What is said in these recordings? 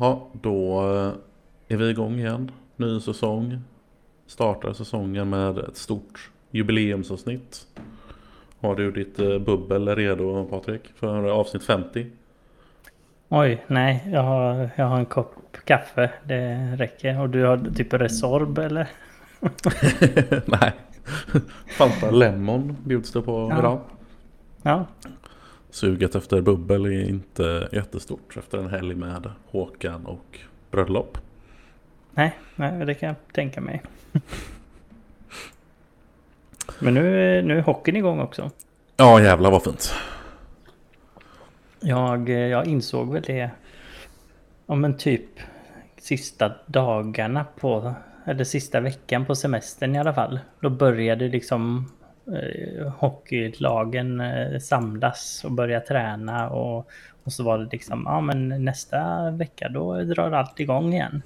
Ja, då eh, är vi igång igen. Ny säsong. Startar säsongen med ett stort jubileumsavsnitt. Har du ditt eh, bubbel redo Patrik för avsnitt 50? Oj, nej, jag har, jag har en kopp kaffe. Det räcker. Och du har typ Resorb eller? nej, Fanta Lemon bjuds det på Ja. idag. Ja, Suget efter bubbel är inte jättestort efter en helg med Håkan och bröllop. nej, nej, det kan jag tänka mig. Men nu, nu är hockeyn igång också. Ja jävlar vad fint. Jag, jag insåg väl det om en typ sista dagarna på, eller sista veckan på semestern i alla fall. Då började liksom hockeylagen eh, samlas och börja träna och, och så var det liksom, ja men nästa vecka då drar allt igång igen.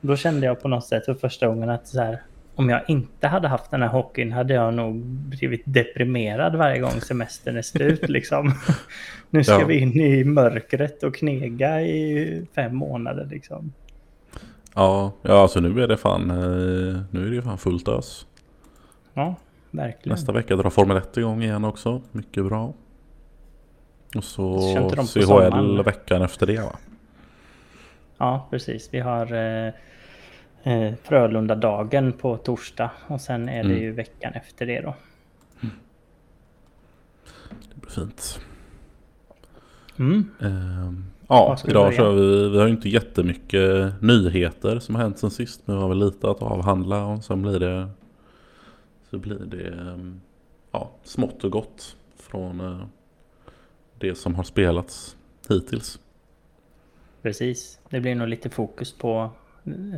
Då kände jag på något sätt för första gången att så här, om jag inte hade haft den här hockeyn hade jag nog blivit deprimerad varje gång semestern är slut liksom. Nu ska Ja. vi in i mörkret och knega i fem månader liksom. Ja, ja alltså nu är det fan, eh, nu är det fan fullt ös. Ja, verkligen. Nästa vecka drar Formel 1 igång igen också. Mycket bra. Och så CHL veckan efter det va? Ja, precis. Vi har eh, eh, Frölunda-dagen på torsdag och sen är det Mm. ju veckan efter det då. Det blir fint. Mm. Ehm, ja, idag börja? kör vi, vi har ju inte jättemycket nyheter som har hänt sen sist. Men vi har väl lite att avhandla och sen blir det så blir det ehm, ja, smått och gott från eh, det som har spelats hittills. Precis. Det blir nog lite fokus på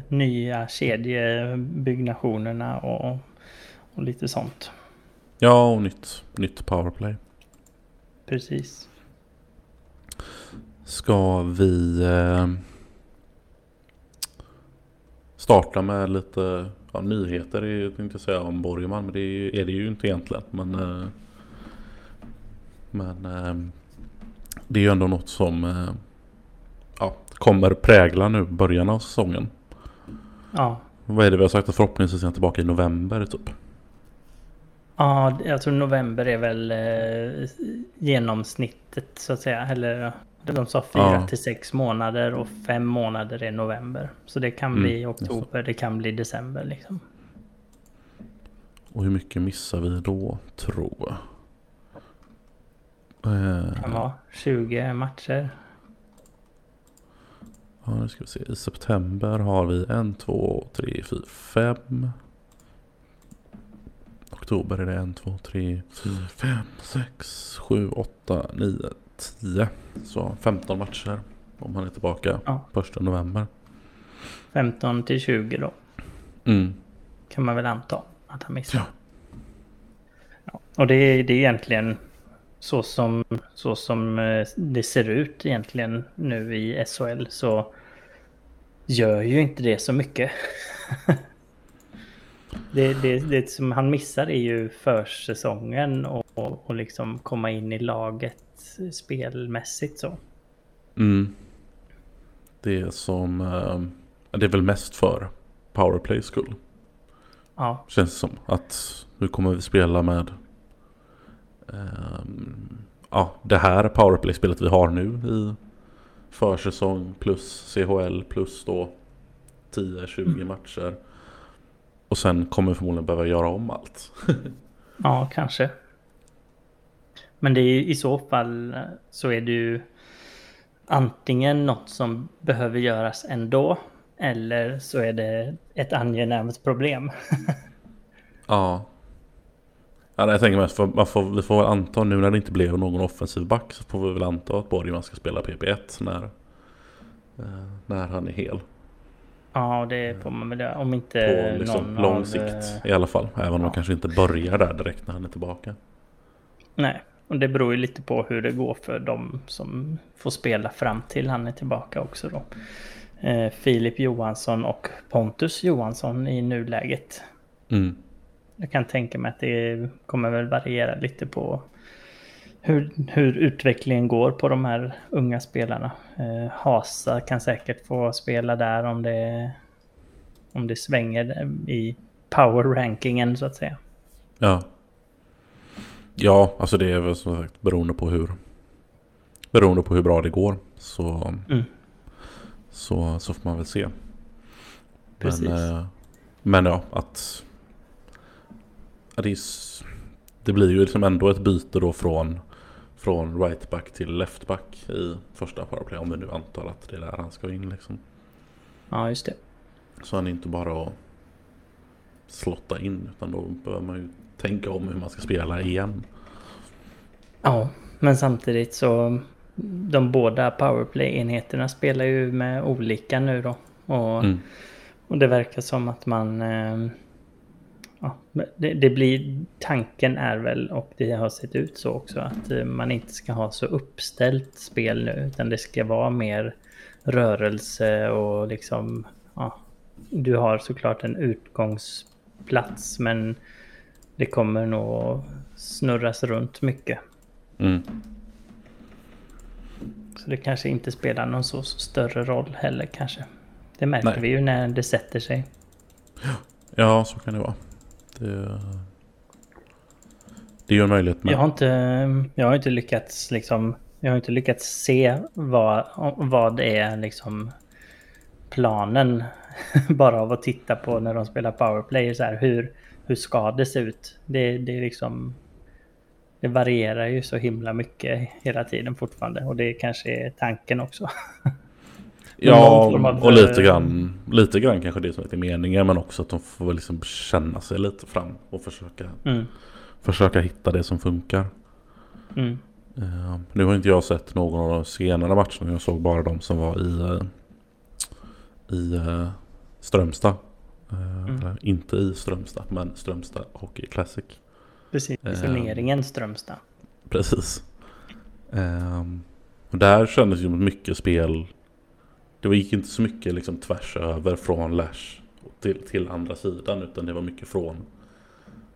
nya kedjebyggnationerna och, och lite sånt. Ja, och nytt, nytt powerplay. Precis. Ska vi eh, starta med lite ja, nyheter i- jag tänkte säga om Borgman. Men det är, är det ju inte egentligen. Men, eh, men eh, det är ju ändå något som eh, ja, kommer prägla nu början av säsongen. Ja, Vad är det vi har sagt att förhoppningsvis är han tillbaka i november typ? Ja, jag tror november är väl eh, genomsnittet så att säga. Eller de sa fyra Ja. till sex månader och fem månader är november. Så det kan Mm, bli det. oktober, det kan bli december liksom. Och hur mycket missar vi då tror jag? Eh, Kan vara 20 matcher. Ja, nu ska vi se. I september har vi en, två, tre, fyra, fem. Oktober är det en, två, tre, fyra, fem, sex, sju, åtta, nio, tio. Så 15 matcher om han är tillbaka Ja. första november. 15 till 20 då. Mm. Kan man väl anta att han missar. Ja. Ja. Och det är, det är egentligen så som, så som eh, det ser ut egentligen nu i SHL så gör ju inte det så mycket. det, det, det som han missar är ju försäsongen och, och, och liksom komma in i laget spelmässigt så. Mm. Det är som, eh, det är väl mest för powerplay skull. Ja, Känns som. Att nu kommer vi spela med ehm, ja, det här powerplay-spelet vi har nu i försäsong plus CHL plus då 10-20 matcher. Och sen kommer vi förmodligen behöva göra om allt. Ja, kanske. Men det är i så fall eh, så är det ju antingen något som behöver göras ändå eller så är det ett angenämt problem. Ja. ja jag tänker mest, för, man får, vi får väl anta nu när det inte blev någon offensiv back så får vi väl anta att Borgman ska spela PP1 när, eh, när han är hel. Ja, det får man väl göra. Om inte På liksom någon lång av, sikt eh, i alla fall. Även om ja. man kanske inte börjar där direkt när han är tillbaka. Nej, och det beror ju lite på hur det går för de som får spela fram till han är tillbaka också då. Eh, Filip Johansson och Pontus Johansson i nuläget. Mm. Jag kan tänka mig att det kommer väl variera lite på hur, hur utvecklingen går på de här unga spelarna. Eh, Hasa kan säkert få spela där om det, om det svänger i power-rankingen så att säga. Ja. Ja, alltså det är väl som sagt beroende på hur beroende på hur bra det går så, Mm. så, så får man väl se. Precis. Men, eh, men ja, att det, är, det blir ju liksom ändå ett byte då från, från right back till left back i första powerplay. Om vi nu antar att det är där han ska in liksom. Ja, just det. Så han är inte bara att slotta in utan då behöver man ju tänka om hur man ska spela igen. Ja, men samtidigt så de båda powerplay-enheterna spelar ju med olika nu då. Och, Mm. och det verkar som att man... Eh, ja, det, det blir... Tanken är väl, och det har sett ut så också, att eh, man inte ska ha så uppställt spel nu. Utan det ska vara mer rörelse och liksom... Ja, du har såklart en utgångsplats men det kommer nog snurras runt mycket. Mm. Så det kanske inte spelar någon så, så större roll heller kanske. Det märker Nej. vi ju när det sätter sig. Ja, så kan det vara. Det, det är ju en möjlighet med. Jag har inte, jag har inte lyckats liksom, jag har inte lyckats se vad, vad det är liksom planen bara av att titta på när de spelar powerplay. Så här, hur, hur ska det se ut? Det, det är liksom det varierar ju så himla mycket hela tiden fortfarande och det kanske är tanken också. Ja, av, och lite grann, lite grann kanske det som är meningen. Men också att de får liksom känna sig lite fram och försöka, Mm, försöka hitta det som funkar. mm, Eh, nu har inte jag sett någon av de senare matcherna. Jag såg bara de som var i, eh, i eh, Strömstad. Eh, Mm. inte i Strömstad, men Strömstad Hockey Classic. precis, turneringen Strömstad. Precis. Ehm, och där kändes ju mycket spel. Det gick inte så mycket liksom tvärs över från Lash till, till andra sidan. Utan det var mycket från,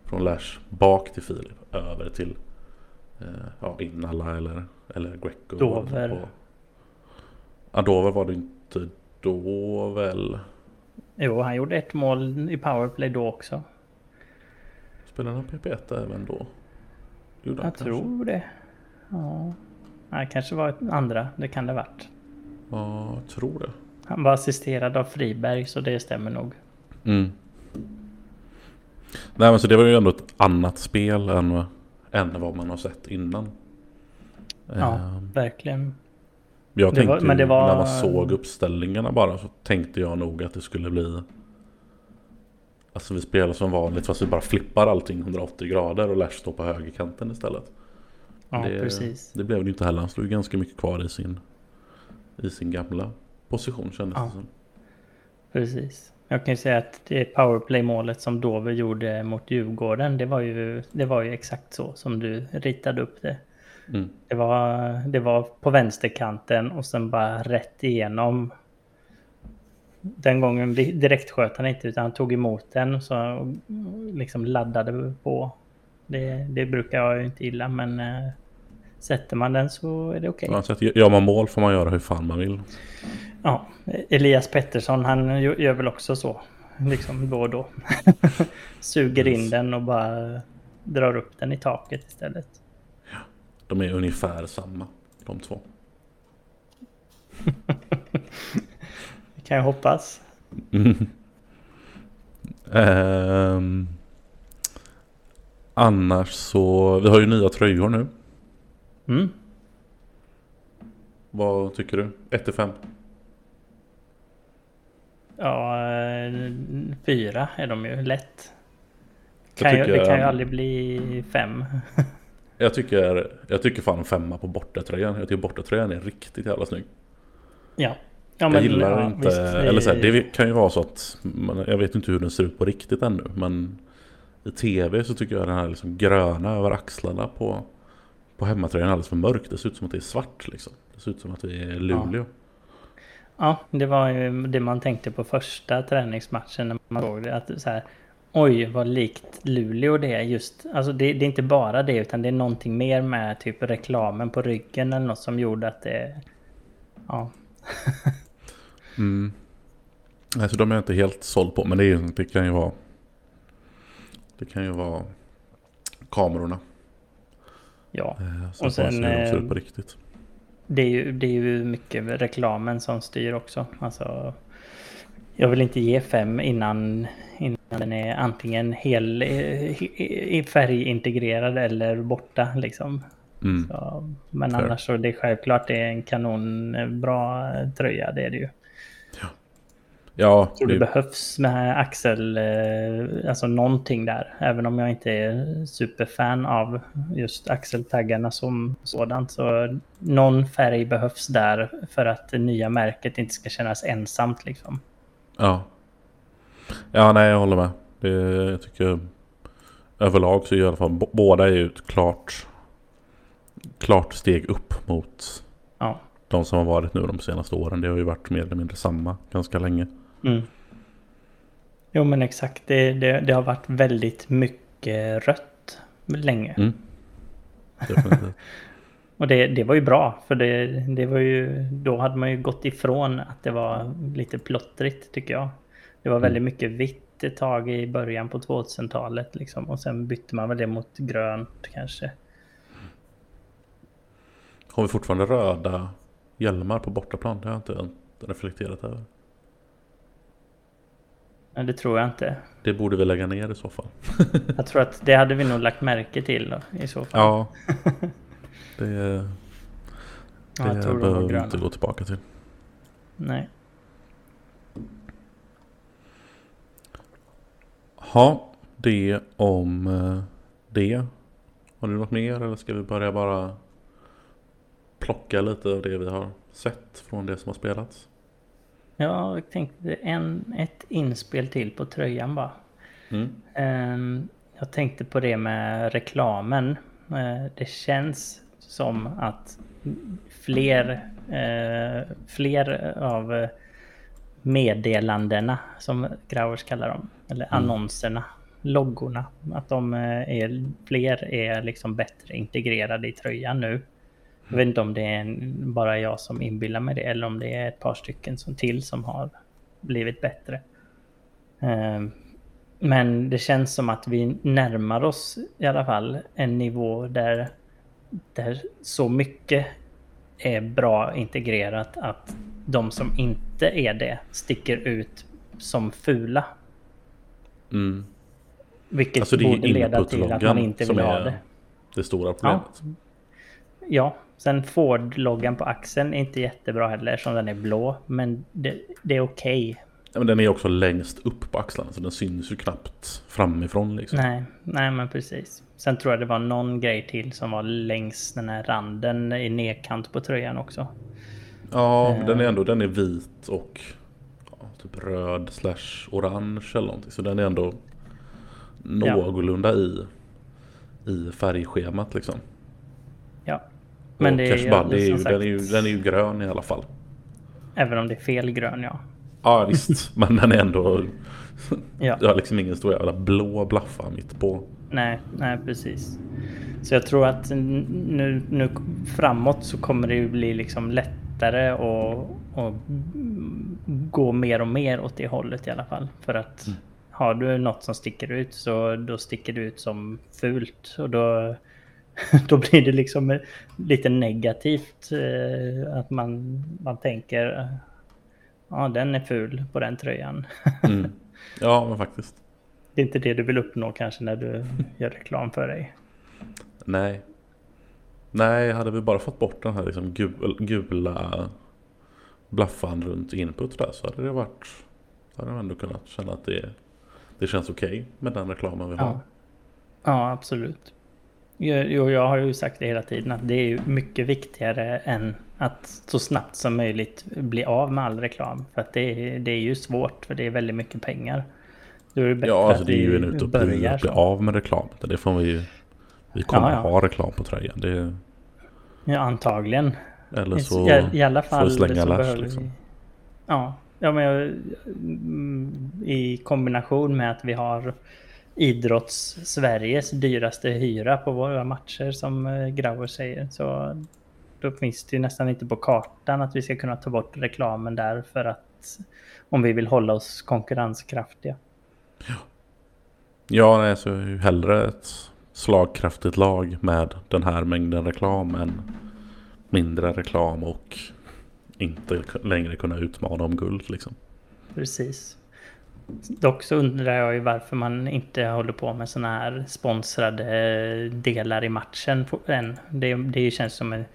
från Lash bak till Filip. Över till eh, ja, Innala eller, eller Greco. Dover. Och- Ja, Dover var det inte då väl. Jo, han gjorde ett mål i powerplay då också. Spelade han PP1 även då? Gjorde han Jag kanske? tror det. Ja. Nej, kanske var ett andra. Det kan det ha varit. Ja, jag tror det. Han var assisterad av Friberg så det stämmer nog. Mm. Nej men så det var ju ändå ett annat spel än, än vad man har sett innan. Ja, Ehm, verkligen. Jag det tänkte var- men det var- när man såg uppställningarna bara så tänkte jag nog att det skulle bli Alltså vi spelar som vanligt fast vi bara flippar allting 180 grader och Lash står på högerkanten istället. Ja, det, precis. Det blev det ju inte heller. Han stod ganska mycket kvar i sin, i sin gamla position kändes Ja. det som. Precis. Jag kan ju säga att det powerplay-målet som Dover gjorde mot Djurgården, det var ju, det var ju exakt så som du ritade upp det. Mm. Det var, det var på vänsterkanten och sen bara rätt igenom. Den gången di- direkt sköt han inte utan han tog emot den så liksom laddade på. Det, det brukar jag ju inte gilla men eh, sätter man den så är det okej. Att gör man mål får man göra hur fan man vill. Ja, Elias Pettersson han gö- gör väl också så. Liksom då och då. Suger in den och bara drar upp den i taket istället. De är ungefär samma, de två. Det kan jag hoppas. Ehm, annars så, vi har ju nya tröjor nu. Mm. Vad tycker du? 1 5 Ja, eh, fyra är de ju lätt. Kan ju, det kan ju aldrig bli fem. Jag tycker, jag tycker fan femma på bortatröjan. Jag tycker bortatröjan är riktigt jävla snygg. Ja. ja jag gillar ja, inte, visst, eller så här, det kan ju vara så att, man, jag vet inte hur den ser ut på riktigt ännu. Men i tv så tycker jag den här liksom gröna över axlarna på, på hemmatröjan är alldeles för mörk. Det ser ut som att det är svart liksom. Det ser ut som att vi är i Luleå. Ja, det var ju det man tänkte på första träningsmatchen när man såg det. Att så här, oj vad likt Luleå det är just. Alltså det, det, är inte bara det utan det är någonting mer med typ reklamen på ryggen eller något som gjorde att det... Ja. mm. Alltså de är jag inte helt såld på men det, är, det kan ju vara... Det kan ju vara kamerorna. Ja. Eh, och sen... Ser de ser ut på eh, riktigt. Det är, ju, det är ju mycket reklamen som styr också. Alltså, jag vill inte ge fem innan, innan den är antingen hel, i färgintegrerad eller borta. Liksom. Mm. Så, men Fair. annars så är det självklart det är en kanonbra tröja, det är det ju. Ja, tror det, det behövs med axel, eh, alltså någonting där. Även om jag inte är superfan av just axeltaggarna som sådant. Så någon färg behövs där för att det nya märket inte ska kännas ensamt liksom. Ja. Ja, nej jag håller med. Det, jag tycker överlag så är i alla fall båda är ju ett klart, klart steg upp mot ja. de som har varit nu de senaste åren. Det har ju varit mer eller mindre samma ganska länge. Mm. Jo men exakt, det, det, det, har varit väldigt mycket rött länge. Mm. och det, det var ju bra, för det, det var ju, då hade man ju gått ifrån att det var lite plottrigt tycker jag. Det var väldigt mm. mycket vitt ett tag i början på 2000-talet liksom, och sen bytte man väl det mot grönt kanske. Har vi fortfarande röda hjälmar på bortaplan? Det har jag inte reflekterat över. Nej, det tror jag inte. Det borde vi lägga ner i så fall. jag tror att det hade vi nog lagt märke till då, i så fall. Ja. Det, det ja, behöver vi inte gå tillbaka till. Nej. Ja, det om eh, det. Har du något mer eller ska vi börja bara plocka lite av det vi har sett från det som har spelats? Jag tänkte en, ett inspel till på tröjan bara. Mm. Ehm, jag tänkte på det med reklamen. Eh, det känns som att fler, eh, fler av meddelandena, som Grauers kallar dem, eller mm. annonserna, loggorna, att de eh, är, fler är liksom bättre integrerade i tröjan nu. Jag vet inte om det är bara jag som inbillar mig det eller om det är ett par stycken som till som har blivit bättre. Ehm, men det känns som att vi närmar oss i alla fall en nivå där, där så mycket är bra integrerat att de som inte är det sticker ut som fula. Mm. Vilket alltså borde leda till att man inte vill ha det. Det stora problemet. Ja. ja, Sen Ford-loggan på axeln är inte jättebra heller eftersom den är blå. Men det, det är okej. Okay. Ja, men den är också längst upp på axlarna så den syns ju knappt framifrån liksom. Nej, nej men precis. Sen tror jag det var någon grej till som var längs den här randen i nedkant på tröjan också. Ja, uh, den är ändå den är vit och typ röd slash orange eller någonting. Så den är ändå någorlunda ja. i, i färgschemat liksom. Ja, men det är, ju, är ju, sagt, den, är ju, den är ju grön i alla fall. Även om det är fel grön ja. Ja visst, men den är ändå... ja. Det har liksom ingen stor jävla blå blaffa mitt på. Nej, nej precis. Så jag tror att nu, nu framåt så kommer det ju bli liksom lättare att, att gå mer och mer åt det hållet i alla fall. För att mm. har du något som sticker ut så då sticker det ut som fult. Och då då blir det liksom lite negativt eh, att man, man tänker ja den är ful på den tröjan. Mm. Ja men faktiskt. Det är inte det du vill uppnå kanske när du gör reklam för dig. Nej. Nej, hade vi bara fått bort den här liksom gul, gula blaffan runt input där så hade det varit så hade man ändå kunnat känna att det, det känns okej okay med den reklamen vi har. Ja, ja absolut. Jo, jag har ju sagt det hela tiden att det är mycket viktigare än att så snabbt som möjligt bli av med all reklam. För att det är, det är ju svårt, för det är väldigt mycket pengar. Då är det ja, alltså det är ju en utopi att bli av med reklam. Det får vi ju... Vi kommer ja, ja. ha reklam på tröjan. Det... Ja, antagligen. Eller så I, i alla fall vi slänga lash liksom. Ja, ja men jag, i kombination med att vi har idrotts-Sveriges dyraste hyra på våra matcher som eh, Grauer säger. Så då finns det ju nästan inte på kartan att vi ska kunna ta bort reklamen där för att om vi vill hålla oss konkurrenskraftiga. Ja, nej, så är ju hellre ett slagkraftigt lag med den här mängden reklam än mindre reklam och inte längre kunna utmana om guld liksom. Precis. Dock så undrar jag ju varför man inte håller på med sådana här sponsrade delar i matchen än. Det, det känns som en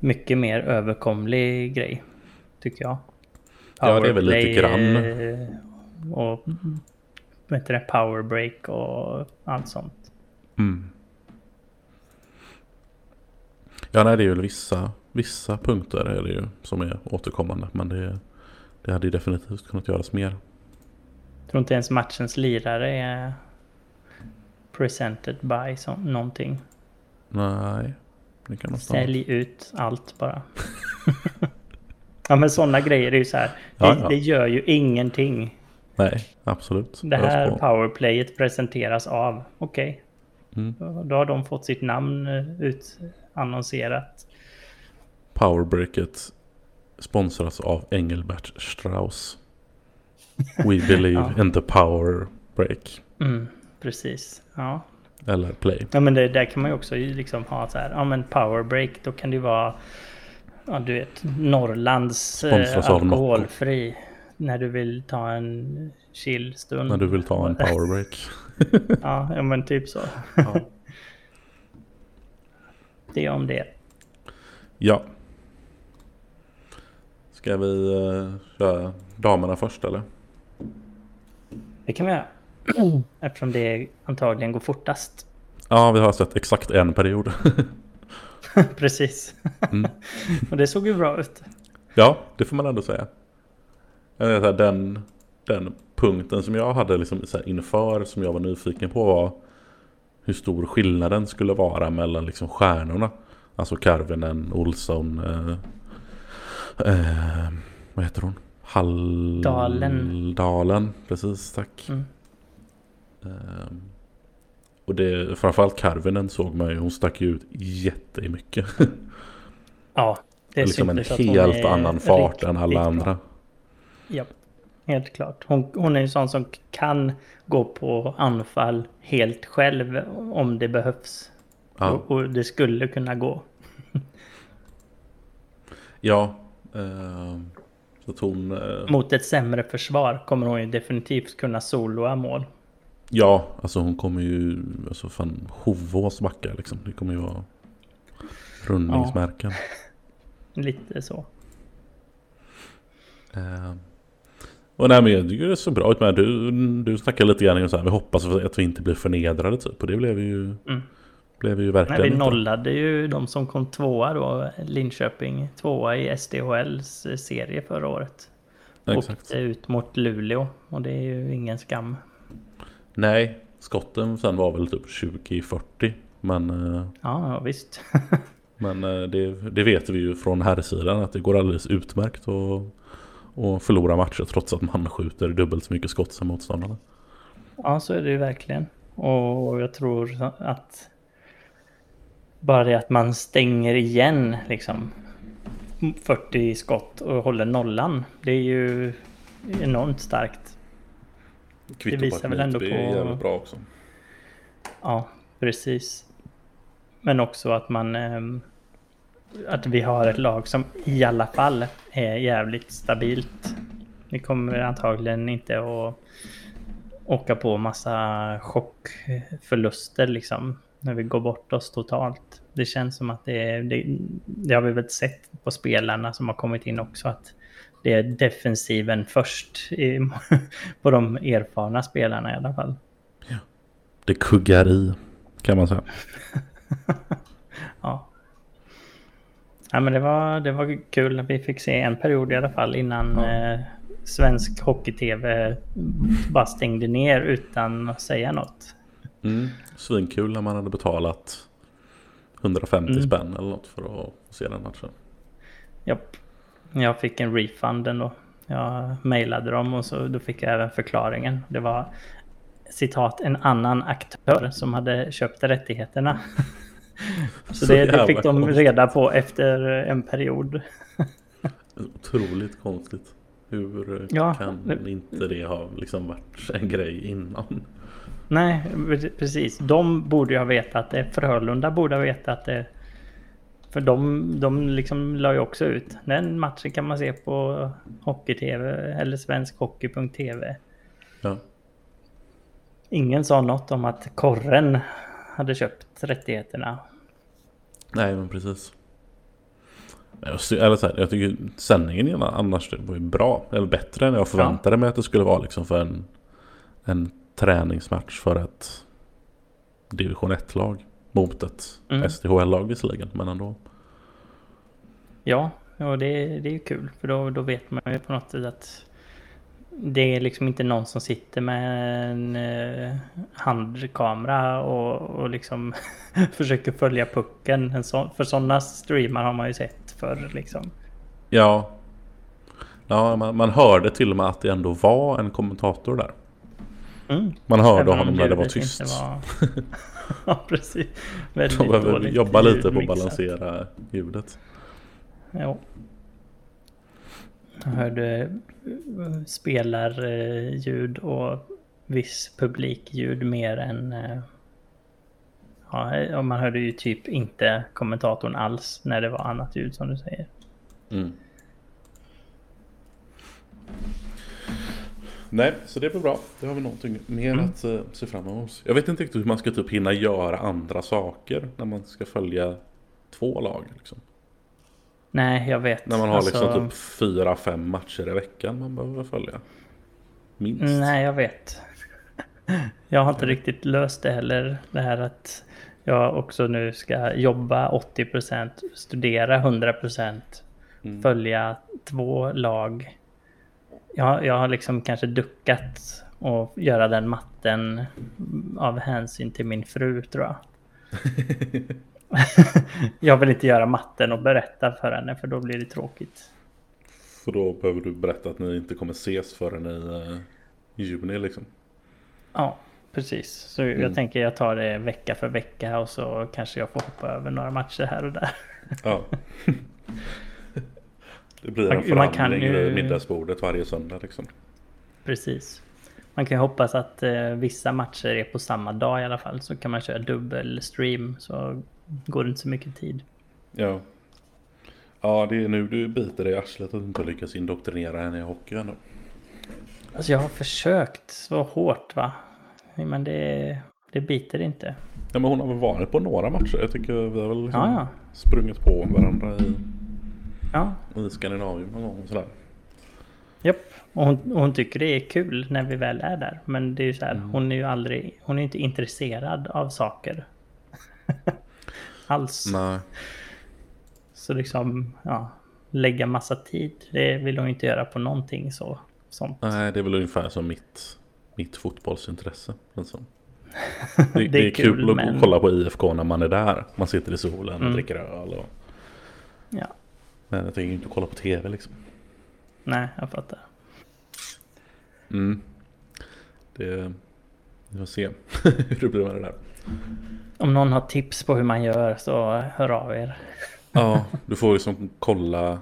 mycket mer överkomlig grej, tycker jag. ja, det är väl lite grann. eh, Och vad heter det, powerbreak och allt sånt. Mm. Ja, nej, det är ju vissa, vissa punkter är det ju som är återkommande. Men det, det hade ju definitivt kunnat göras mer. Jag tror inte ens matchens lirare är presented by så, någonting. Nej, det kan stanna. Sälj ut allt bara. ja men sådana grejer är ju så här. Det, Ja, ja. det gör ju ingenting. Nej, absolut. Det här powerplayet presenteras av. Okej. Mm. Då, då har de fått sitt namn eh, utannonserat. Powerbreaket sponsras av Engelbert Strauss. We believe Ja. in the power break. Mm, precis. Ja. Eller play. ja men det, där kan man ju också liksom ha så här. Ja men powerbreak. Då kan det ju vara. Ja du vet. Norrlands eh, alkoholfri. När du vill ta en chill stund. När du vill ta en powerbreak. Ja, ja men typ så. Ja. Det är om det. ja. Ska vi uh, köra damerna först eller? Det kan vi göra. Eftersom det antagligen går fortast. Ja, vi har sett exakt en period. Precis. Mm. Och det såg ju bra ut. Ja, det får man ändå säga. Den, den punkten som jag hade liksom inför som jag var nyfiken på var hur stor skillnaden skulle vara mellan liksom stjärnorna. Alltså Karvinen, Olsson, eh, eh, vad heter hon? Hall... Dalen. Dalen, precis, tack. Mm. Eh, och det, framförallt Karvinen såg man ju, hon stack ju ut jättemycket. Ja, det är liksom en helt annan fart än alla bra. andra. Ja, helt klart. Hon, hon är en sån som kan gå på anfall helt själv om det behövs. Ja. Och, och det skulle kunna gå. Ja. Eh, så att hon... Eh, Mot ett sämre försvar kommer hon ju definitivt kunna soloa mål. ja, alltså hon kommer ju... Alltså fan, Hovås backar liksom. Det kommer ju vara rundningsmärken. Lite så. Eh, och nej men jag tycker det så bra ut med. Du, du snackade lite grann om så här. Vi hoppas att vi inte blir förnedrade typ. Och det blev vi ju... Mm. Blev vi ju Nej, verkligen vi inte. nollade ju de som kom tvåa då. Linköping tvåa i SDHLs serie förra året. Exakt. Åkte ut mot Luleå. Och det är ju ingen skam. Nej, skotten sen var väl typ 20-40. Men, eh, Ja, ja visst. men eh, det, det vet vi ju från här sidan att det går alldeles utmärkt att och förlora matcher trots att man skjuter dubbelt så mycket skott som motståndarna. Ja, så är det ju verkligen. Och jag tror att bara det att man stänger igen liksom 40 skott och håller nollan. Det är ju enormt starkt. Kvitto visar på att väl ändå Knutby är på- jävligt bra också. Ja, precis. Men också att man... Att vi har ett lag som i alla fall är jävligt stabilt. Vi kommer antagligen inte att åka på massa chockförluster liksom. När vi går bort oss totalt. Det känns som att det. Det, det har vi väl sett på spelarna som har kommit in också. Att det är defensiven först i, på de erfarna spelarna i alla fall. Det kuggar i kan man säga. Ja. Men det var, det var kul att vi fick se en period i alla fall innan Ja. eh, svensk hockey-tv bara stängde ner utan att säga något. Mm. Svinkul när man hade betalat 150 Mm. spänn eller något för att se den matchen. Japp. Jag fick en refund ändå. Jag mejlade dem och så då fick jag även förklaringen. Det var citat en annan aktör som hade köpt rättigheterna. Så, Så det, det fick de reda på efter en period. Otroligt konstigt. Hur Ja, kan det- inte det ha liksom varit en grej innan? Nej, precis. De borde ju ha vetat det. Frölunda borde ha vetat det. För de, de liksom la ju också ut. Den matchen kan man se på Hockey-TV eller svenskhockey.tv. Ja. Ingen sa något om att korren hade köpt rättigheterna. Nej men precis. Eller så här, jag tycker sändningen annars var ju bra. Eller bättre än jag förväntade mig att det skulle vara liksom för en, en träningsmatch för ett division 1-lag. Mot ett Mm. SDHL-lag visserligen, men ändå. Ja, och det, det är ju kul. För då, då vet man ju på något sätt att det är liksom inte någon som sitter med en eh, handkamera och, och liksom försöker följa pucken. En sån, för sådana streamar har man ju sett förr liksom. Ja. Ja, man, man hörde till och med att det ändå var en kommentator där. Mm. Man hörde honom när det var tyst. var- ja, precis. Väldigt De behöver jobba lite på att balansera ljudet. Jo. Jag hörde eh, spelarljud och viss publikljud mer än... eh, Ja, och man hörde ju typ inte kommentatorn alls när det var annat ljud som du säger. Mm. Nej, så det blir bra. Det har vi någonting mer Mm. att eh, se fram emot. Jag vet inte riktigt hur man ska typ hinna göra andra saker när man ska följa två lag. Liksom. Nej, jag vet. När man har Alltså, liksom typ fyra, fem matcher i veckan man behöver följa. Minst. Nej, jag vet. Jag har inte riktigt löst det heller. Det här att jag också nu ska jobba 80%, studera 100%, Mm. följa två lag. Jag, jag har liksom kanske duckat och göra den matten av hänsyn till min fru tror jag. jag vill inte göra matten och berätta för henne för då blir det tråkigt. För då behöver du berätta att ni inte kommer ses förrän i eh, juni liksom. Ja, precis. Så Mm. jag tänker jag tar det vecka för vecka och så kanske jag får hoppa över några matcher här och där. Ja. Det blir en man kan förhandling ju- vid middagsbordet varje söndag liksom. Precis. Man kan ju hoppas att eh, vissa matcher är på samma dag i alla fall. Så kan man köra dubbel stream så går det inte så mycket tid. Ja. Ja, det är nu du biter dig i arslet att inte lyckas indoktrinera henne i hockey ändå. Alltså jag har försökt så hårt va. Men det, det biter inte. Ja, men hon har väl varit på några matcher. Jag tycker vi har väl liksom Ja, ja. sprungit på varandra i, Ja, i Skandinavien någon gång och sådär. japp. Och hon, och hon tycker det är kul när vi väl är där. Men det är ju så här, hon är ju aldrig, hon är inte intresserad av saker. Alls. Nej. Så liksom, ja, lägga massa tid, det vill hon inte göra på någonting så. Sånt. Nej, det är väl ungefär som mitt, mitt fotbollsintresse. Alltså. Det, det, är kul, att gå men- kolla på IFK när man är där. Man sitter i solen och Mm. dricker öl. Och, Ja, men jag tänker inte kolla på tv liksom. nej, jag fattar. Mm. Det, vi får se hur det blir med det där. Om någon har tips på hur man gör så hör av er. Ja, du får ju som kolla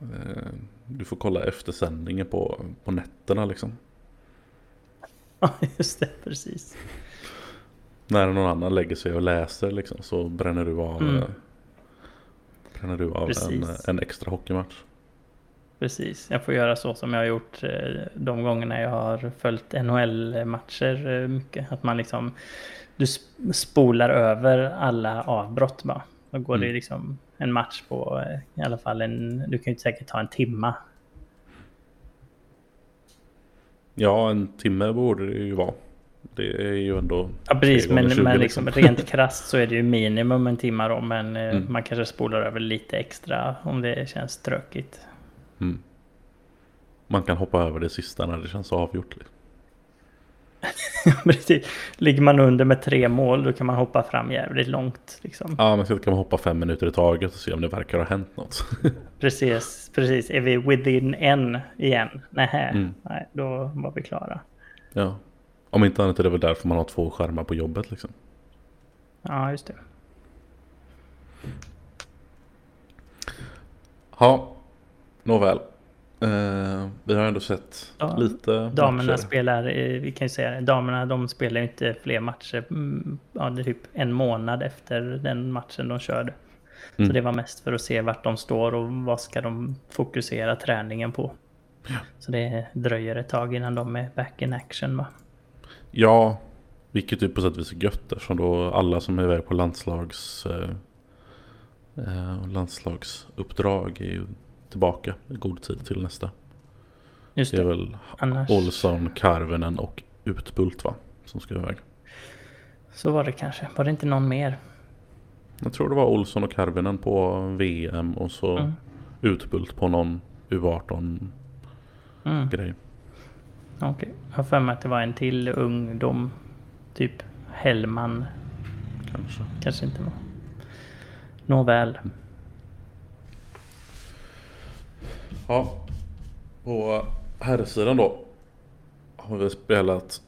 eh, Du får kolla eftersändningen på, på nätterna liksom. Ja, just det, precis. När någon annan lägger sig och läser liksom så bränner du av Mm. Bränner du av en, en extra hockeymatch. Precis, jag får göra så som jag har gjort eh, de gångerna jag har följt NHL-matcher eh, mycket. Att man liksom, du sp- spolar över alla avbrott bara. Då går det Mm. liksom en match på eh, i alla fall en, du kan ju säkert ta en timma. Ja, en timme borde det ju vara. Det är ju ändå Ja precis, men, 20 men liksom, rent krasst så är det ju minimum en timme då. Men eh, Mm. man kanske spolar över lite extra om det känns tråkigt. Mm. Man kan hoppa över det sista när det känns avgjort. liksom. Precis. Ligger man under med tre mål då kan man hoppa fram jävligt långt. Liksom. Ja, men så kan man hoppa fem minuter i taget och se om det verkar ha hänt något. Precis, precis. Är vi within en igen? Nähä, Mm. nej, då var vi klara. ja. Om inte annat är det väl därför man har två skärmar på jobbet liksom. Ja, just det. Ja, nåväl. Eh, vi har ändå sett Ja, lite Damerna matcher. spelar, eh, vi kan ju säga damerna de spelar ju inte fler matcher. mm, Ja, det är typ en månad efter den matchen de körde. Mm. Så det var mest för att se vart de står och vad ska de fokusera träningen på. Så det dröjer ett tag innan de är back in action va? Ja, vilket ju på sätt och vis är gött eftersom då alla som är iväg på landslags, eh, eh, landslagsuppdrag är ju tillbaka i god tid till nästa. Just Det är det. väl Annars Olsson, Karvenen och Utbult va? Som ska iväg. så var det kanske. Var det inte någon mer? Jag tror det var Olsson och Karvinen på VM och så Mm. Utbult på någon U18 Mm. grej. Okej. Jag har för mig att det var en till ungdom. Typ Hellman. Kanske. Kanske inte var. Nåväl. Ja, på herrsidan då har vi spelat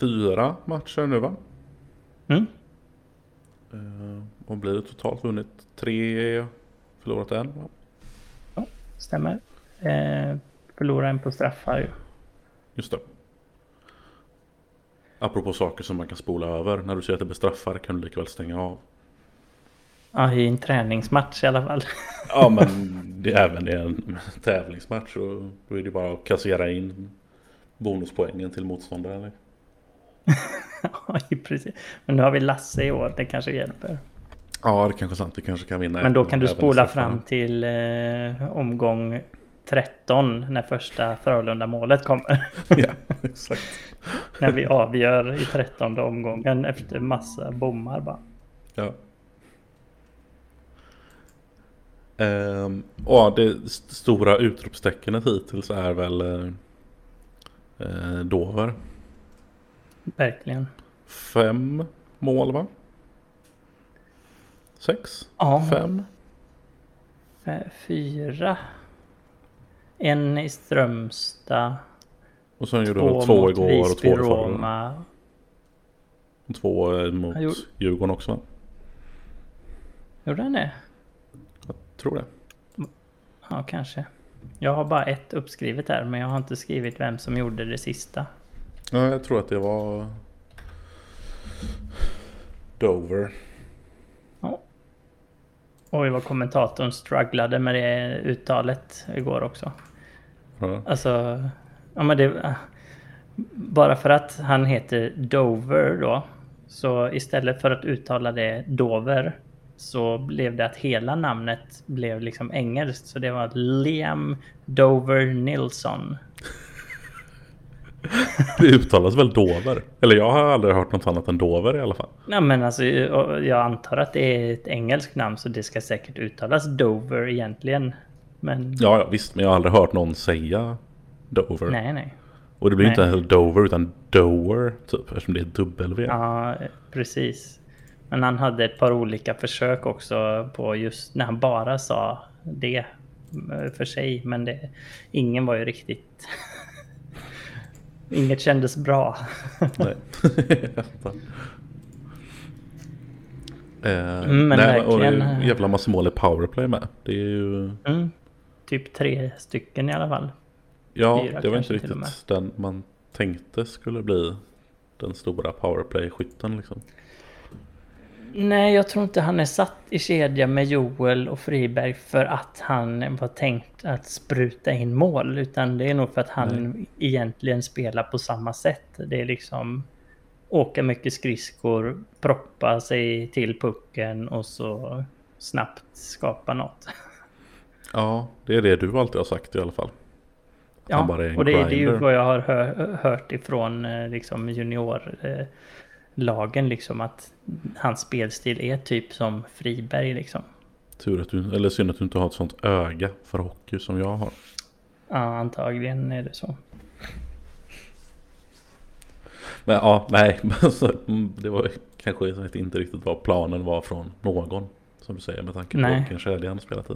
fyra matcher nu va? Mm. Eh, Vad blir det totalt vunnit? Tre, förlorat en va? Stämmer. Eh, förlora en på straffar ju. Just det. Apropå saker som man kan spola över. När du ser att det blir straffar kan du lika väl stänga av. Ja, i en träningsmatch i alla fall. Ja men det även i en tävlingsmatch. Och då är det bara att kassera in bonuspoängen till motståndaren. Ja, precis. Men nu har vi Lasse i år. Det kanske hjälper. Ja det kanske är sant. Det kanske kan vinna. Men då kan du spola fram till eh, omgång 13 när första Frölunda-målet kommer. ja, exakt. när vi avgör i 13 omgången efter massa bommar bara. Ja. Ehm, och det st- stora utropstecknet hittills är väl eh, eh, Dover. Verkligen. Fem mål va? Sex? Ja, Fem? fyra. En i Strömstad. Och sen gjorde Två de två igår och Visby två förra. Roma. Och två eh, mot Han gjorde- Djurgården också va? Gjorde han det? Tror det. Ja, kanske. Jag har bara ett uppskrivet här, men jag har inte skrivit vem som gjorde det sista. Ja, jag tror att det var Dover. Ja. Oj, vad kommentatorn strugglade med det uttalet igår också. Ja. Alltså, ja men det... Bara för att han heter Dover då, så istället för att uttala det Dover, så blev det att hela namnet blev liksom engelskt. Så det var Liam Dover Nilsson. Det uttalas väl Dover? Eller jag har aldrig hört något annat än Dover i alla fall. Ja men alltså, jag antar att det är ett engelskt namn så det ska säkert uttalas Dover egentligen. Men Ja, ja visst, men jag har aldrig hört någon säga Dover. nej, nej. Och det blir Nej. inte heller Dover utan Dover typ eftersom det är W. Ja, precis. Men han hade ett par olika försök också på just när han bara sa det eh, för sig. Men det, ingen var ju riktigt... Inget kändes bra. Nej. Eh, Mm, men nej, och verkligen. ju jävla massa mål i powerplay med. Det är ju... Mm. Typ tre stycken i alla fall. Ja, Fyra det var inte riktigt den man tänkte skulle bli den stora powerplay-skytten liksom. Nej, jag tror inte han är satt i kedja med Joel och Friberg för att han var tänkt att spruta in mål. Utan det är nog för att han egentligen spelar på samma sätt. Det är liksom åka mycket skridskor, proppa sig till pucken och så snabbt skapa något. Ja, det är det du alltid har sagt i alla fall. Att Ja, och det, det är ju vad jag har hö hört ifrån eh, liksom juniorlagen. Lagen liksom att hans spelstil är typ som Friberg liksom. Tur att du, eller synd att du inte har ett sånt öga för hockey som jag har. Ja, antagligen är det så. Men ja, nej, mm, det var kanske inte riktigt vad planen var från någon. Som du säger med tanke på Nej. vilken kedja han spelat i.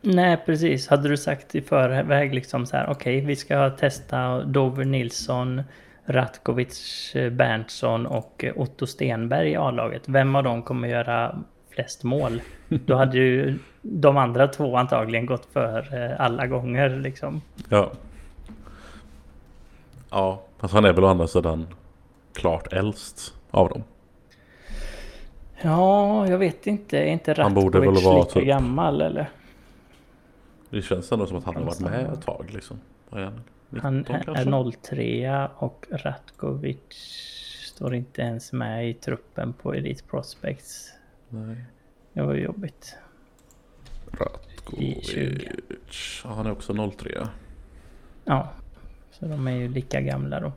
Nej, precis. Hade du sagt i förväg liksom så här, okej, vi ska testa Dover Nilsson, Ratkovic, Berntsson och Otto Stenberg i A-laget. Vem av dem kommer göra flest mål? Då hade ju de andra två antagligen gått för eh, alla gånger liksom. Ja. Ja, fast han är väl å andra sidan klart äldst av dem. Ja, jag vet inte. Är inte Han borde väl Ratkovic vara lika typ- gammal eller? Det känns ändå som att han har varit med ett tag liksom. Vad är han? 19 Han är 03 och Ratkovic står inte ens med i truppen på Elite Prospects. Nej. Det var ju jobbigt. I 20. Ratkovic. Han är också 03. Ja, så de är ju lika gamla då.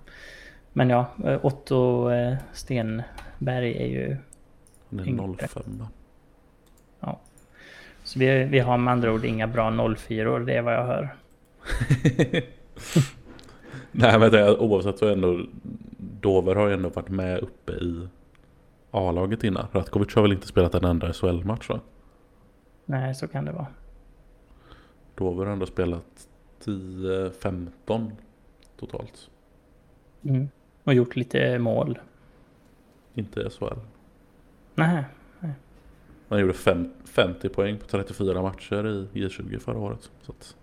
Men ja, eh, Otto eh, Stenberg är ju... Han är Yngre. 05. Ja. Så vi, vi har med andra ord inga bra 04 år, det är vad jag hör. Nej men det oavsett så är ändå Dover har ändå varit med uppe i A-laget innan. Ratkovic har väl inte spelat en enda SHL-match va? Nej, så kan det vara. Dover har ändå spelat 10-15 totalt. Mm. Och gjort lite mål. Inte SHL. Nej, Han gjorde fem, 50 poäng på 34 matcher i J20 förra året. Så att,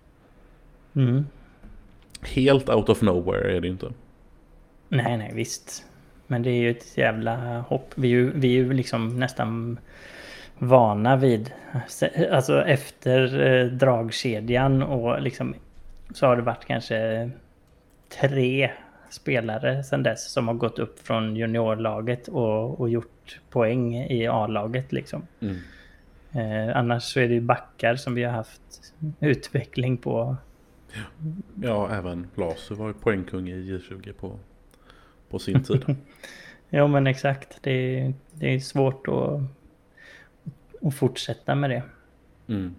mm. Helt out of nowhere är det inte. nej, nej, visst. Men det är ju ett jävla hopp. Vi är ju, vi är ju liksom nästan vana vid, alltså efter eh, dragkedjan och liksom så har det varit kanske tre spelare sedan dess som har gått upp från juniorlaget och, och gjort poäng i A-laget liksom. Mm. Eh, annars så är det ju backar som vi har haft utveckling på. Ja, även Lasu var ju poängkung i J20 på, på sin tid. Ja men exakt, det är, det är svårt att, att fortsätta med det. Mm.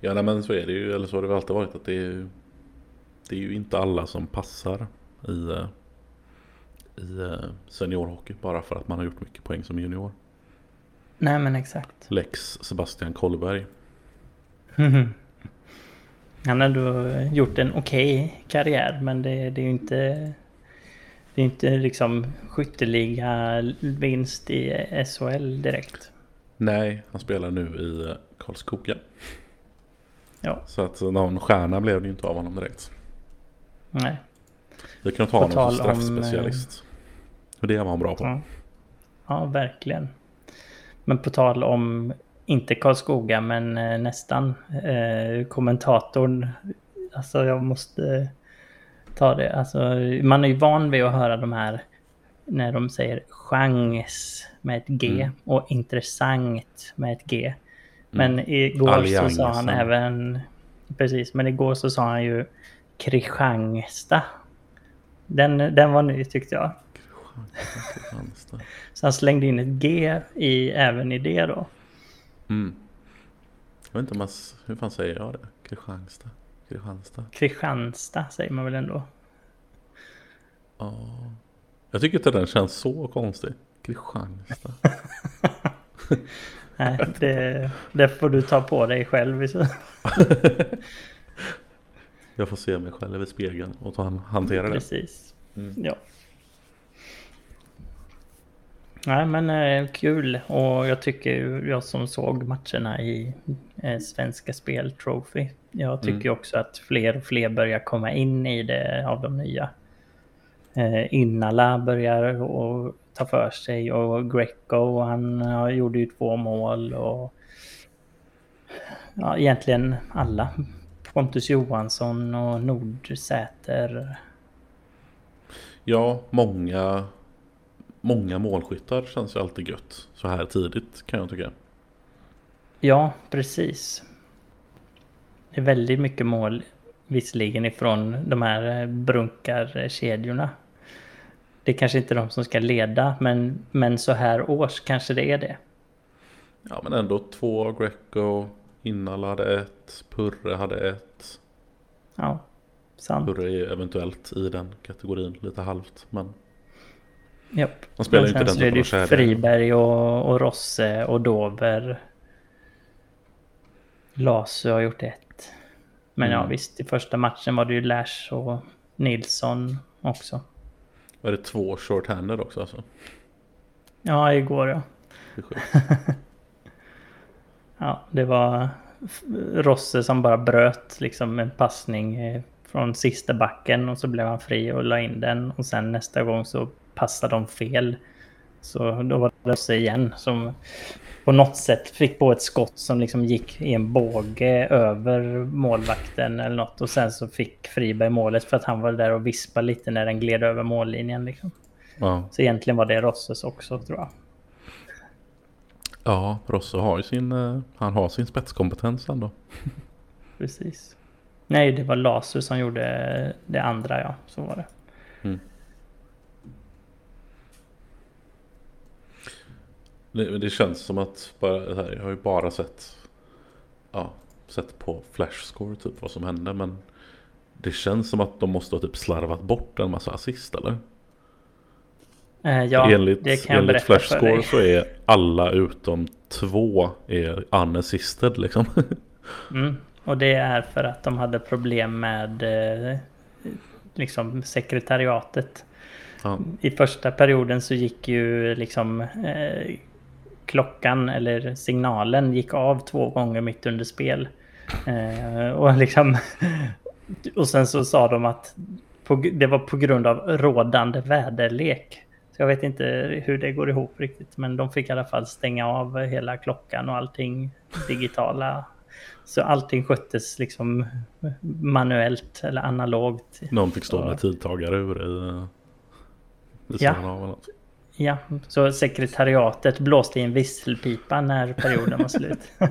Ja nej, men så är det ju, eller så har det väl alltid varit att det är det är ju inte alla som passar i, eh, i eh, seniorhockey bara för att man har gjort mycket poäng som junior. Nej men exakt. Lex Sebastian Kollberg. Han har ändå gjort en okej karriär men det, det är ju inte det är inte liksom skytteliga vinst i SHL direkt. Nej, han spelar nu i eh, Karlskoga. Ja, Så att någon stjärna blev det ju inte av honom direkt. nej. Vi kan ta På honom som tal om, straffspecialist. Och det var han bra på. Ja. ja, verkligen. Men på tal om, inte Karlskoga, men eh, nästan. Eh, kommentatorn, alltså jag måste ta det. Alltså, man är ju van vid att höra de här när de säger chans med ett G Mm. och intressant med ett G. Men igår så Alliansen. sa han även, precis, men igår så sa han ju Kristianstad. Den, den var ny tyckte jag. Så han slängde in ett G i, även i det då. Mm. Jag vet inte om man, hur fan säger jag det? Kristianstad? Kristianstad? Kristianstad säger man väl ändå. Ja. Jag tycker inte den känns så konstig. Kristianstad. Nej, det, det får du ta på dig själv. i så- Jag får se mig själv i spegeln och ta, hantera det. Precis. Mm. Ja. Nej men eh, kul och jag tycker jag som såg matcherna i eh, Svenska Spel Trophy. Jag tycker Mm. också att fler och fler börjar komma in i det av de nya. Eh, Innala börjar och ta för sig och Greco han har- gjorde ju två mål och ja, egentligen alla. Pontus Johansson och Nordsäter. Ja, många, många målskyttar känns ju alltid gött. Så här tidigt kan jag tycka. Ja, precis. Det är väldigt mycket mål visserligen ifrån de här eh, brunkarkedjorna. Det är kanske inte de som ska leda, men, men så här års kanske det är det. Ja men ändå två Greco. Innala hade ett. Purre hade ett. Ja, sant. Purre är eventuellt i den kategorin lite halvt. Men Japp. han spelar Men ju inte den typen av kedja. Friberg och, och Rosse och Dover. Lasu har gjort ett. Men ja Mm. visst, i första matchen var det ju Lash och Nilsson också. Var det två short-handed också alltså? Ja, igår ja. Ja, det var Rosse som bara bröt liksom en passning eh, från sista backen och så blev han fri och la in den och sen nästa gång så passade de fel. Så då var det Rosse igen som på något sätt fick på ett skott som liksom gick i en båge över målvakten eller något och sen så fick Friberg målet för att han var där och vispade lite när den gled över mållinjen liksom. Ja. Så egentligen var det Rosses också tror jag. Ja, Rosse har ju sin, eh, han har sin spetskompetens ändå. Precis. Nej, det var Laser som gjorde det andra, ja. Så var det. Mm. Det, det känns som att bara, här, jag har ju bara sett, ja, sett på flashscore typ vad som hände. Men det känns som att de måste ha typ slarvat bort en massa assist eller? Eh, ja, enligt det kan jag enligt flashscore så är alla utom två är unassisted liksom. Mm. Och det är för att de hade problem med eh, liksom sekretariatet. I första perioden så gick ju liksom eh, klockan eller signalen gick av två gånger mitt under spel. Eh, och liksom och sen så sa de att på, det var på grund av rådande väderlek. Så jag vet inte hur det går ihop riktigt, men de fick i alla fall stänga av hela klockan och allting digitala. Så allting sköttes liksom manuellt eller analogt. Någon fick stå med tidtagare ur i, i Ja. av eller något. Ja, så sekretariatet blåste i en visselpipa när perioden var slut.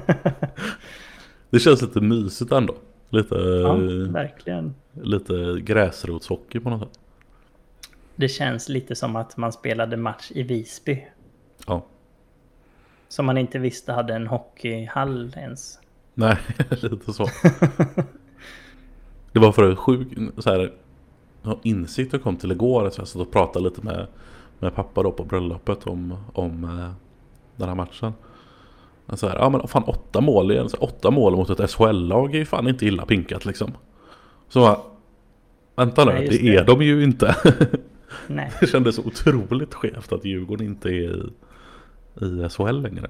Det känns lite mysigt ändå. Lite, ja, verkligen. lite gräsrotshockey på något sätt. Det känns lite som att man spelade match i Visby. Ja. Som man inte visste hade en hockeyhall ens. Nej, lite så. Det var för att sjuk, så här, insikt jag kom till igår. Så jag satt och pratade lite med, med pappa då på bröllopet om, om eh, den här matchen. Men Så här, ja men fan åtta mål, igen, så åtta mål mot ett SHL-lag är ju fan inte illa pinkat liksom. Så bara, vänta nu, Nej, det, just är det. de ju inte. Nej, det kändes så otroligt skevt att Djurgården inte är i, i SHL längre.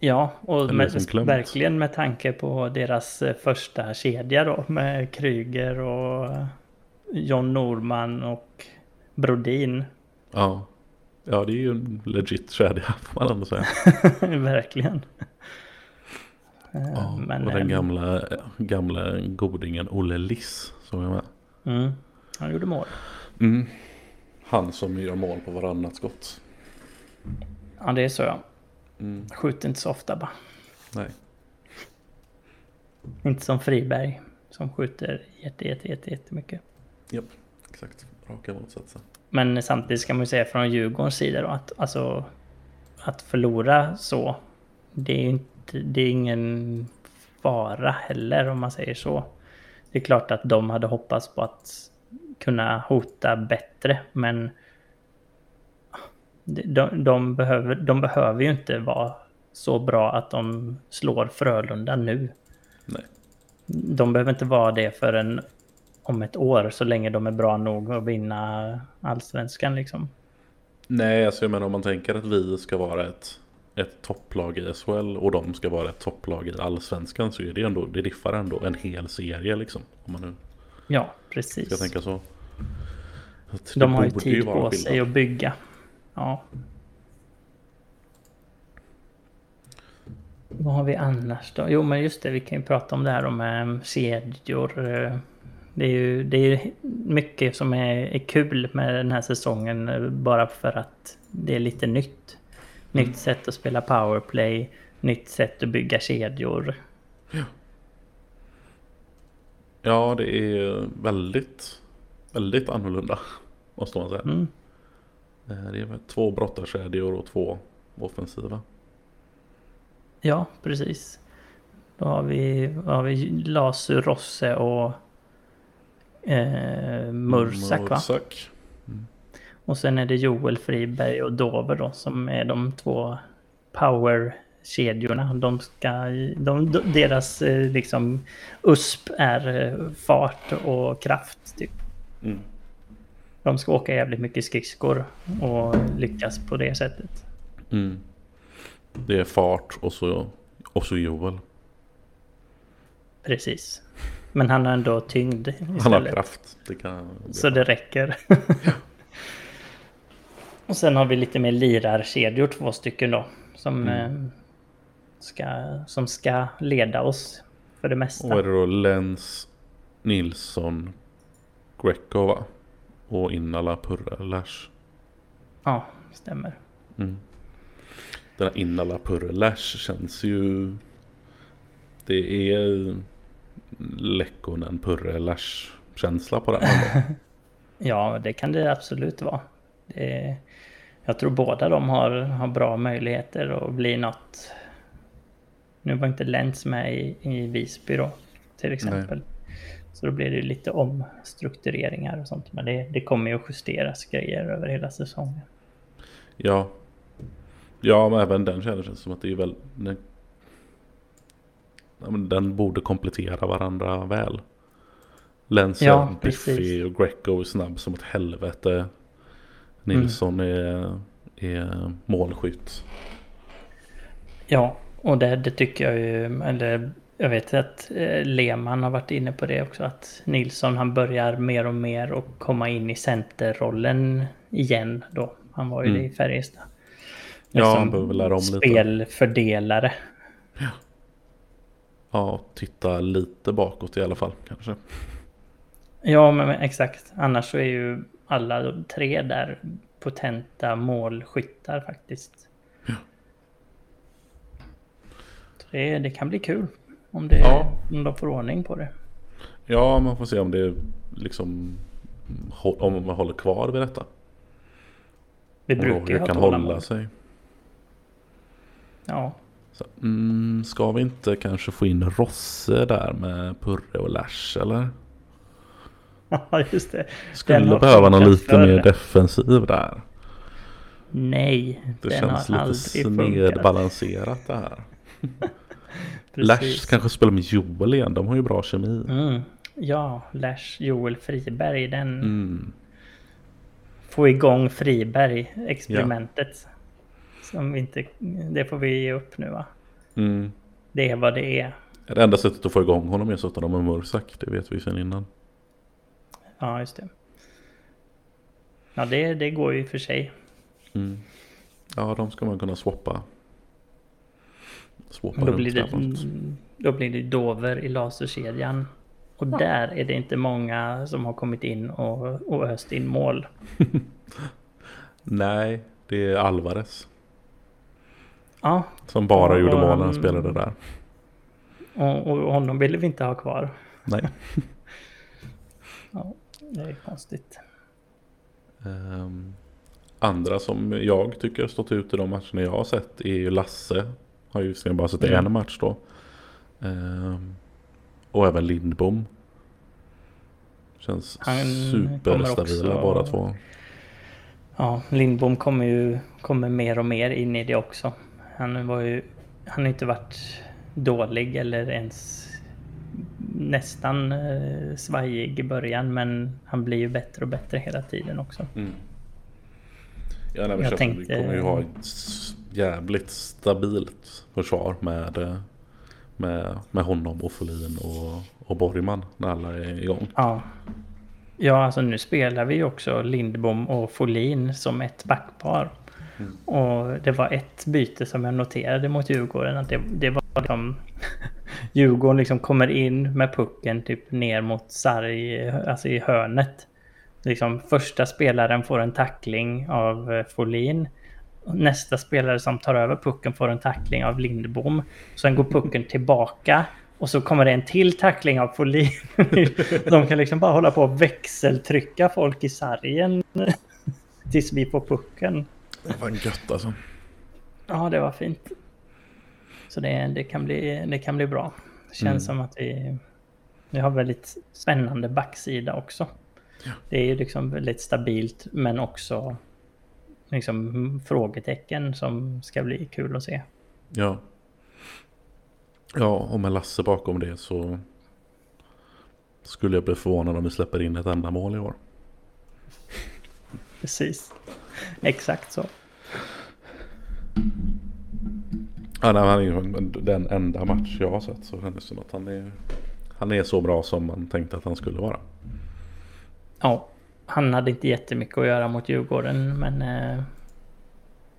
ja, och med, som glömt. verkligen med tanke på deras eh, första kedja då med Kryger och John Norman och Brodin. Ja. Ja, det är ju en legit kedja får man ändå säga. verkligen. Eh, Ja, Men, och den ehm, gamla, gamla godingen Olle Liss som är med. Mm, han gjorde mål. Mm. Han som gör mål på varannat skott. Ja, det är så ja. Mm. Skjuter inte så ofta bara. Nej. Inte som Friberg som skjuter jätte, jätte, jätte, jättemycket. Japp, exakt. Raka motsatsen. Men samtidigt ska man ju säga från Djurgårdens sida då att alltså att förlora så det är ju inte, det är ingen fara heller om man säger så. Det är klart att de hade hoppats på att kunna hota bättre men de, de, behöver, de behöver ju inte vara så bra att de slår Frölunda nu. Nej. De behöver inte vara det förrän om ett år så länge de är bra nog att vinna allsvenskan liksom. Nej, alltså jag menar om man tänker att vi ska vara ett, ett topplag i SHL och de ska vara ett topplag i allsvenskan så är det ändå, det diffar ändå en hel serie liksom. Om man nu Ja, ska precis. tänka så. De har ju tid vara på skillnad. sig att bygga. Ja. Vad har vi annars då? Jo, men just det, vi kan ju prata om det här med kedjor. Det är ju det är mycket som är, är kul med den här säsongen eh, bara för att det är lite nytt. Nytt sätt att spela powerplay, nytt sätt att bygga kedjor. Ja, det är väldigt, väldigt annorlunda. Måste man säga. Mm. Eh, Det är väl två brottarkedjor och två offensiva. Ja, precis. Då har vi, då har vi Lasu, Rosse och eh, Mursak va? Mursak. Och sen är det Joel Friberg och Dover då som är de två power-kedjorna. De ska, de, de, deras eh, liksom USP är eh, fart och kraft. Typ. Mm. de ska åka jävligt mycket skridskor och lyckas på det sättet. Mm. Det är fart och så, och så Joel. Precis. Men han har ändå tyngd istället. Han har kraft. Det kan, Så det räcker. och sen har vi lite mer lirarkedjor, två stycken då. Som, Mm. eh, ska, som ska leda oss för det mesta. Och är det då Lens, Nilsson, Greco va? Och Innala, Purre, Lash. Ja, stämmer. Mm. Den här Innala, Purre, Lash känns ju... Det är Lekkonen, Purre, Lash känsla på den. Ja, det kan det absolut vara. Det, jag tror båda de har, har bra möjligheter att bli något. Nu var inte Lentz med i, i Visby då, till exempel. Så då blir det lite omstruktureringar och sånt. Men det, det kommer ju att justeras grejer över hela säsongen. Ja. Ja, men även den känns som att det är väl... Den, den borde komplettera varandra väl. Lens Ja, är biffig och Greco är snabb som ett helvete. Nilsson är, är målskytt. Ja, och det, det tycker jag ju, eller jag vet att eh, Lehmann har varit inne på det också, att Nilsson han börjar mer och mer och komma in i centerrollen igen då. Han var ju Mm. det i Färjestad. Ja, han behöver lära om lite. Spelfördelare. Ja, titta lite bakåt i alla fall kanske. Ja, men men exakt. Annars så är ju alla tre där potenta målskyttar faktiskt. Så det, det kan bli kul om, det, Ja. om de får ordning på det. Ja, man får se om det liksom... Om man håller kvar vid detta. Vi brukar ju ha kan hålla sig. Ja, Så, mm, ska vi inte kanske få in Rosse där med Purre och Lash eller? Ja, just det. Skulle behöva någon lite mer defensiv där. Nej, Det den känns har lite snedbalanserat det här. Lash kanske spelar med Joel igen, de har ju bra kemi. Mm. Ja, Lash Joel Friberg, den Mm. få igång Friberg-experimentet. Som vi inte, det får vi ge upp nu va? Mm. Det är vad det är. Det enda sättet att få igång honom är att sätta dem med Mursak, det vet vi sedan innan. Ja, just det. Ja, det, det går ju för sig. Mm. Ja, de ska man kunna swappa. Swappa Då blir, det, då blir det Dover i laserkedjan. Och där är det inte många som har kommit in och, och öst in mål. Nej, det är Alvarez. Ja, Som bara Ja, gjorde och mål när han spelade där. och, och honom ville vi inte ha kvar. Nej. Ja, det är konstigt. Ehm, andra som jag tycker har stått ut i de matcherna jag har sett är ju Lasse. Har ju bara sett Mm. en match då. Ehm, och även Lindbom. Känns Han superstabila också- båda två. Ja, Lindbom kommer ju kommer mer och mer in i det också. Han var ju... Han har inte varit dålig eller ens nästan eh, svajig i början men han blir ju bättre och bättre hela tiden också. Mm. Ja, nej, Jag tänkte- Vi kommer ju ha ett jävligt stabilt försvar med, eh, med, med honom och Folin och, och Borgman när alla är igång. Ja. Ja, alltså nu spelar vi ju också Lindbom och Folin som ett backpar. Mm. Och det var ett byte som jag noterade mot Djurgården. Att det, det var liksom... Djurgården liksom kommer in med pucken typ ner mot sarg, alltså i hörnet. Liksom första spelaren får en tackling av eh, Folin. Nästa spelare som tar över pucken får en tackling av Lindbom. Sen går pucken tillbaka och så kommer det en till tackling av Folin. De kan liksom bara hålla på och växeltrycka folk i sargen tills vi får pucken. Det var gött alltså. Ja, det var fint. Så det, det, kan, bli, det kan bli bra. Det känns Mm. som att vi, vi har väldigt spännande backsida också. Det är ju liksom väldigt stabilt men också liksom frågetecken som ska bli kul att se. Ja. Ja, och med Lasse bakom det så skulle jag bli förvånad om vi släpper in ett enda mål i år. Precis. Exakt så. Ja, nej, han är den enda match jag har sett så kändes det som att han är, han är så bra som man tänkte att han skulle vara. Ja, han hade inte jättemycket att göra mot Djurgården men eh,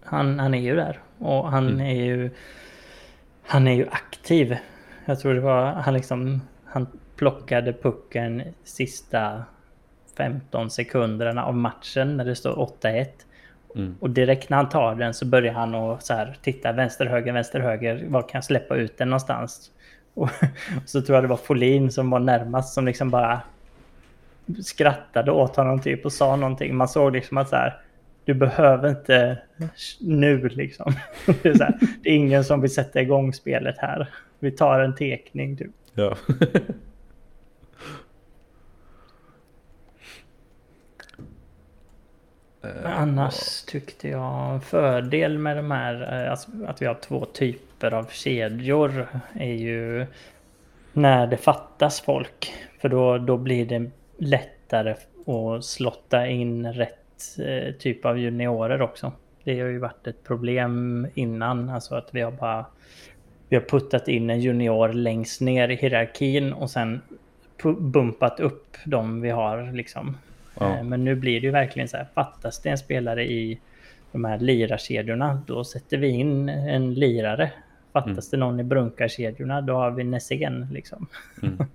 han, han är ju där och han Mm. är ju han är ju aktiv. Jag tror det var han liksom han plockade pucken sista 15 sekunderna av matchen när det står 8-1. Mm. Och direkt när han tar den så börjar han och så här titta vänster, höger, vänster, höger. Var kan jag släppa ut den någonstans? Och, så tror jag det var Folin som var närmast som liksom bara skrattade åt honom typ och sa någonting. Man såg liksom att så här, du behöver inte nu liksom. Det är, här, det är ingen som vill sätta igång spelet här. Vi tar en tekning typ. Ja. Men annars tyckte jag fördel med de här, eh, alltså att vi har två typer av kedjor är ju när det fattas folk. För då, då blir det lättare att slotta in rätt eh, typ av juniorer också. Det har ju varit ett problem innan, alltså att vi har bara vi har puttat in en junior längst ner i hierarkin och sen bumpat upp de vi har liksom. Ja. Eh, Men nu blir det ju verkligen så här, fattas det en spelare i de här lirarkedjorna, då sätter vi in en lirare. Fattas det någon i brunkarkedjorna, då har vi Nessigen liksom. Mm.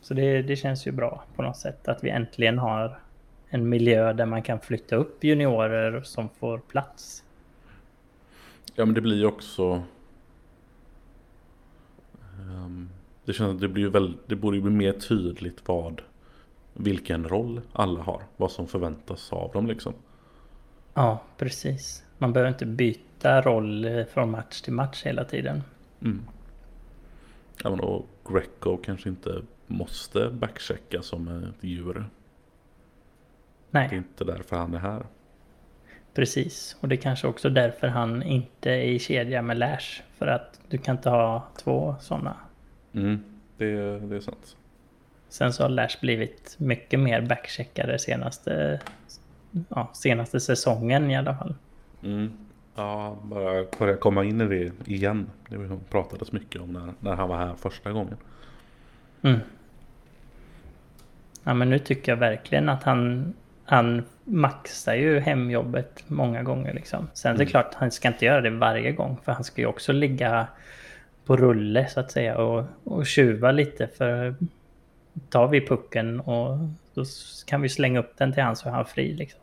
Så det, det känns ju bra på något sätt att vi äntligen har en miljö där man kan flytta upp juniorer som får plats. Ja men det blir ju också ehm, Det känns att det blir väldigt, det borde ju bli mer tydligt vad Vilken roll alla har, vad som förväntas av dem liksom Ja, precis. Man behöver inte byta roll eh, från match till match hela tiden. mm. Och Greco kanske inte måste backchecka som ett djur Det är Nej, inte därför han är här precis. Och det är kanske också därför han inte är i kedja med Lash. För att du kan inte ha två sådana. mm. det, det är sant Sen så har Lash blivit mycket mer backcheckare senaste, ja, senaste säsongen i alla fall. mm. Ja, bara börja komma in i det igen Det pratades mycket om när, när han var här första gången Mm. Ja, men nu tycker jag verkligen att han, han maxar ju hemjobbet många gånger. Liksom. Sen är det Mm. klart, han ska inte göra det varje gång. För han ska ju också ligga på rulle så att säga och, och tjuva lite. För tar vi pucken och då kan vi slänga upp den till han så är han fri. Liksom.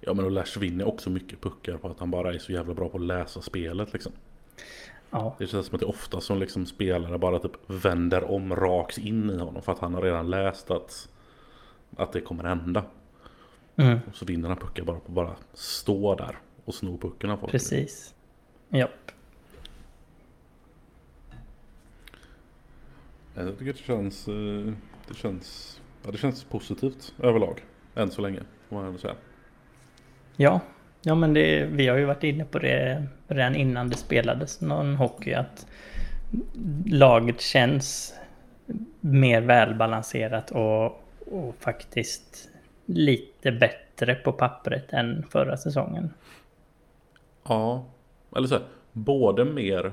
Ja men och Lash vinner också mycket puckar på att han bara är så jävla bra på att läsa spelet liksom. Ja, Det känns som att det är ofta som liksom spelare bara typ vänder om rakt in i honom för att han har redan läst att, att det kommer hända. mm, Och så vinner han puckar bara på att bara stå där och sno pucken av folk. precis. Japp. Jag tycker det känns, eh, det känns, ja, det känns positivt överlag. Än så länge får man ändå säga. Ja, ja men det, vi har ju varit inne på det redan innan det spelades någon hockey. Att laget känns mer välbalanserat och, och faktiskt lite bättre på pappret än förra säsongen. Ja, eller så här, både mer,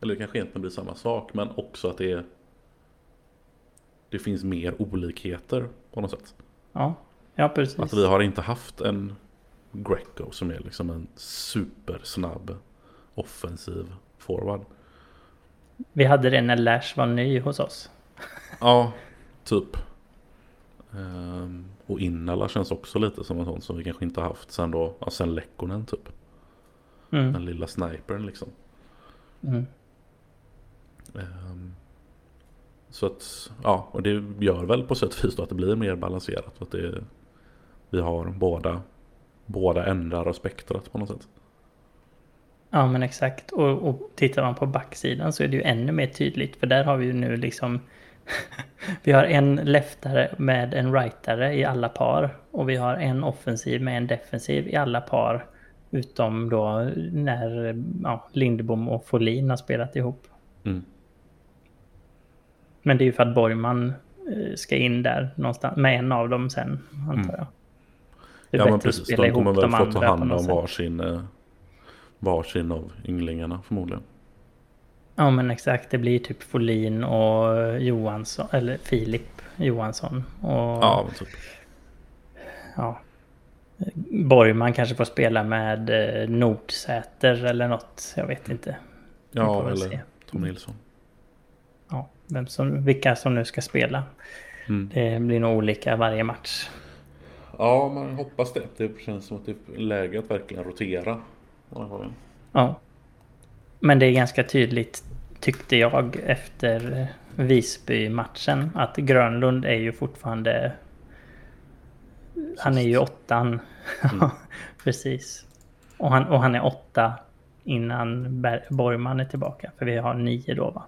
eller det kanske egentligen blir samma sak, men också att det är det finns mer olikheter på något sätt. Ja, ja precis. Att vi har inte haft en Greco som är liksom en supersnabb offensiv forward. Vi hade det när Lash var ny hos oss. Ja, typ. Ehm, och Innala känns också lite som en sån som vi kanske inte har haft sen då, ja, sen Lekkonen typ. Mm. Den lilla snipern liksom. Mm. Ehm, så att, ja, och det gör väl på sätt och vis då att det blir mer balanserat. Att det, vi har båda, båda ändar av spektrat på något sätt. Ja men exakt. Och, och tittar man på backsidan så är det ju ännu mer tydligt. För där har vi ju nu liksom... vi har en leftare med en rightare i alla par. Och vi har en offensiv med en defensiv i alla par. Utom då när ja, Lindbom och Folin har spelat ihop. Mm. Men det är ju för att Borgman eh, ska in där någonstans. Med en av dem sen, antar Mm. jag. Det är Ja men precis, spela de kommer väl få ta hand om varsin, eh, varsin av ynglingarna förmodligen. Ja men exakt, det blir typ Folin och Johansson, eller Filip Johansson. Och Ja, men typ. ja. Borgman kanske får spela med eh, Nordsäter eller något. Jag vet inte. Ja, eller se. Tom Nilsson. Vem som, vilka som nu ska spela. Mm. Det blir nog olika varje match. Ja, man hoppas det. Det känns som att det är läge att verkligen rotera. Ja. Men det är ganska tydligt, tyckte jag, efter Visby-matchen, att Grönlund är ju fortfarande... Han är ju åttan. Mm. Precis. Och han, och han är åtta innan Borgman är tillbaka. För vi har nio då va?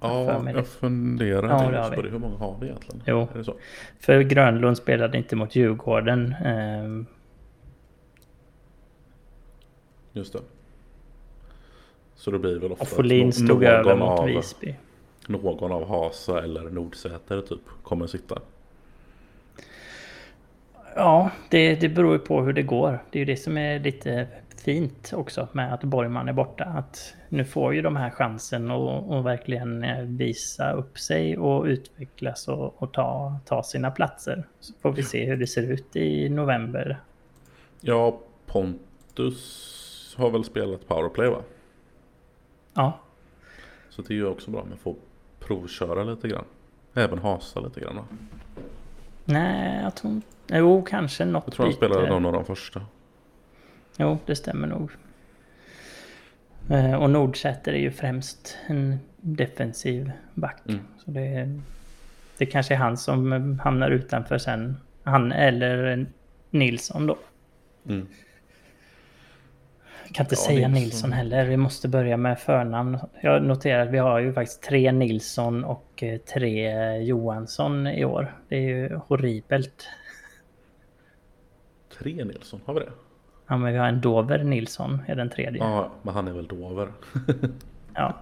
Ja, jag funderar Ja, det på det. Hur många har vi egentligen? Jo. Är det så? För Grönlund spelade inte mot Djurgården. ehm, Just det. Så det blir väl ofta och Folin stod någon över mot av, Visby. Någon av Hasa eller Nordsäter typ kommer sitta. Ja, det, det beror ju på hur det går. Det är ju det som är lite fint också med att Borgman är borta. Att nu får ju de här chansen att att verkligen eh, visa upp sig och utvecklas och, och ta, ta sina platser. Så får vi se hur det ser ut i november. Ja, Pontus har väl spelat powerplay va? Ja, Så det är ju också bra med att få provköra lite grann. Även Hasa lite grann va? nej, jag tror inte... Jo, kanske något Jag tror han spelade någon av de första. Jo, det stämmer nog. Eh, Och Nordsäter är ju främst en defensiv back. Mm. Så det, det kanske är han som eh, hamnar utanför sen. Han eller Nilsson då. Mm. Jag kan inte Ja, säga Nilsson. Nilsson heller. Vi måste börja med förnamn. Jag noterar att vi har ju faktiskt tre Nilsson och eh, tre Johansson i år. Det är ju horribelt. Tre Nilsson, har vi det? Ja, men vi har en Dover Nilsson, är den tredje. Ja, men han är väl Dover. Ja.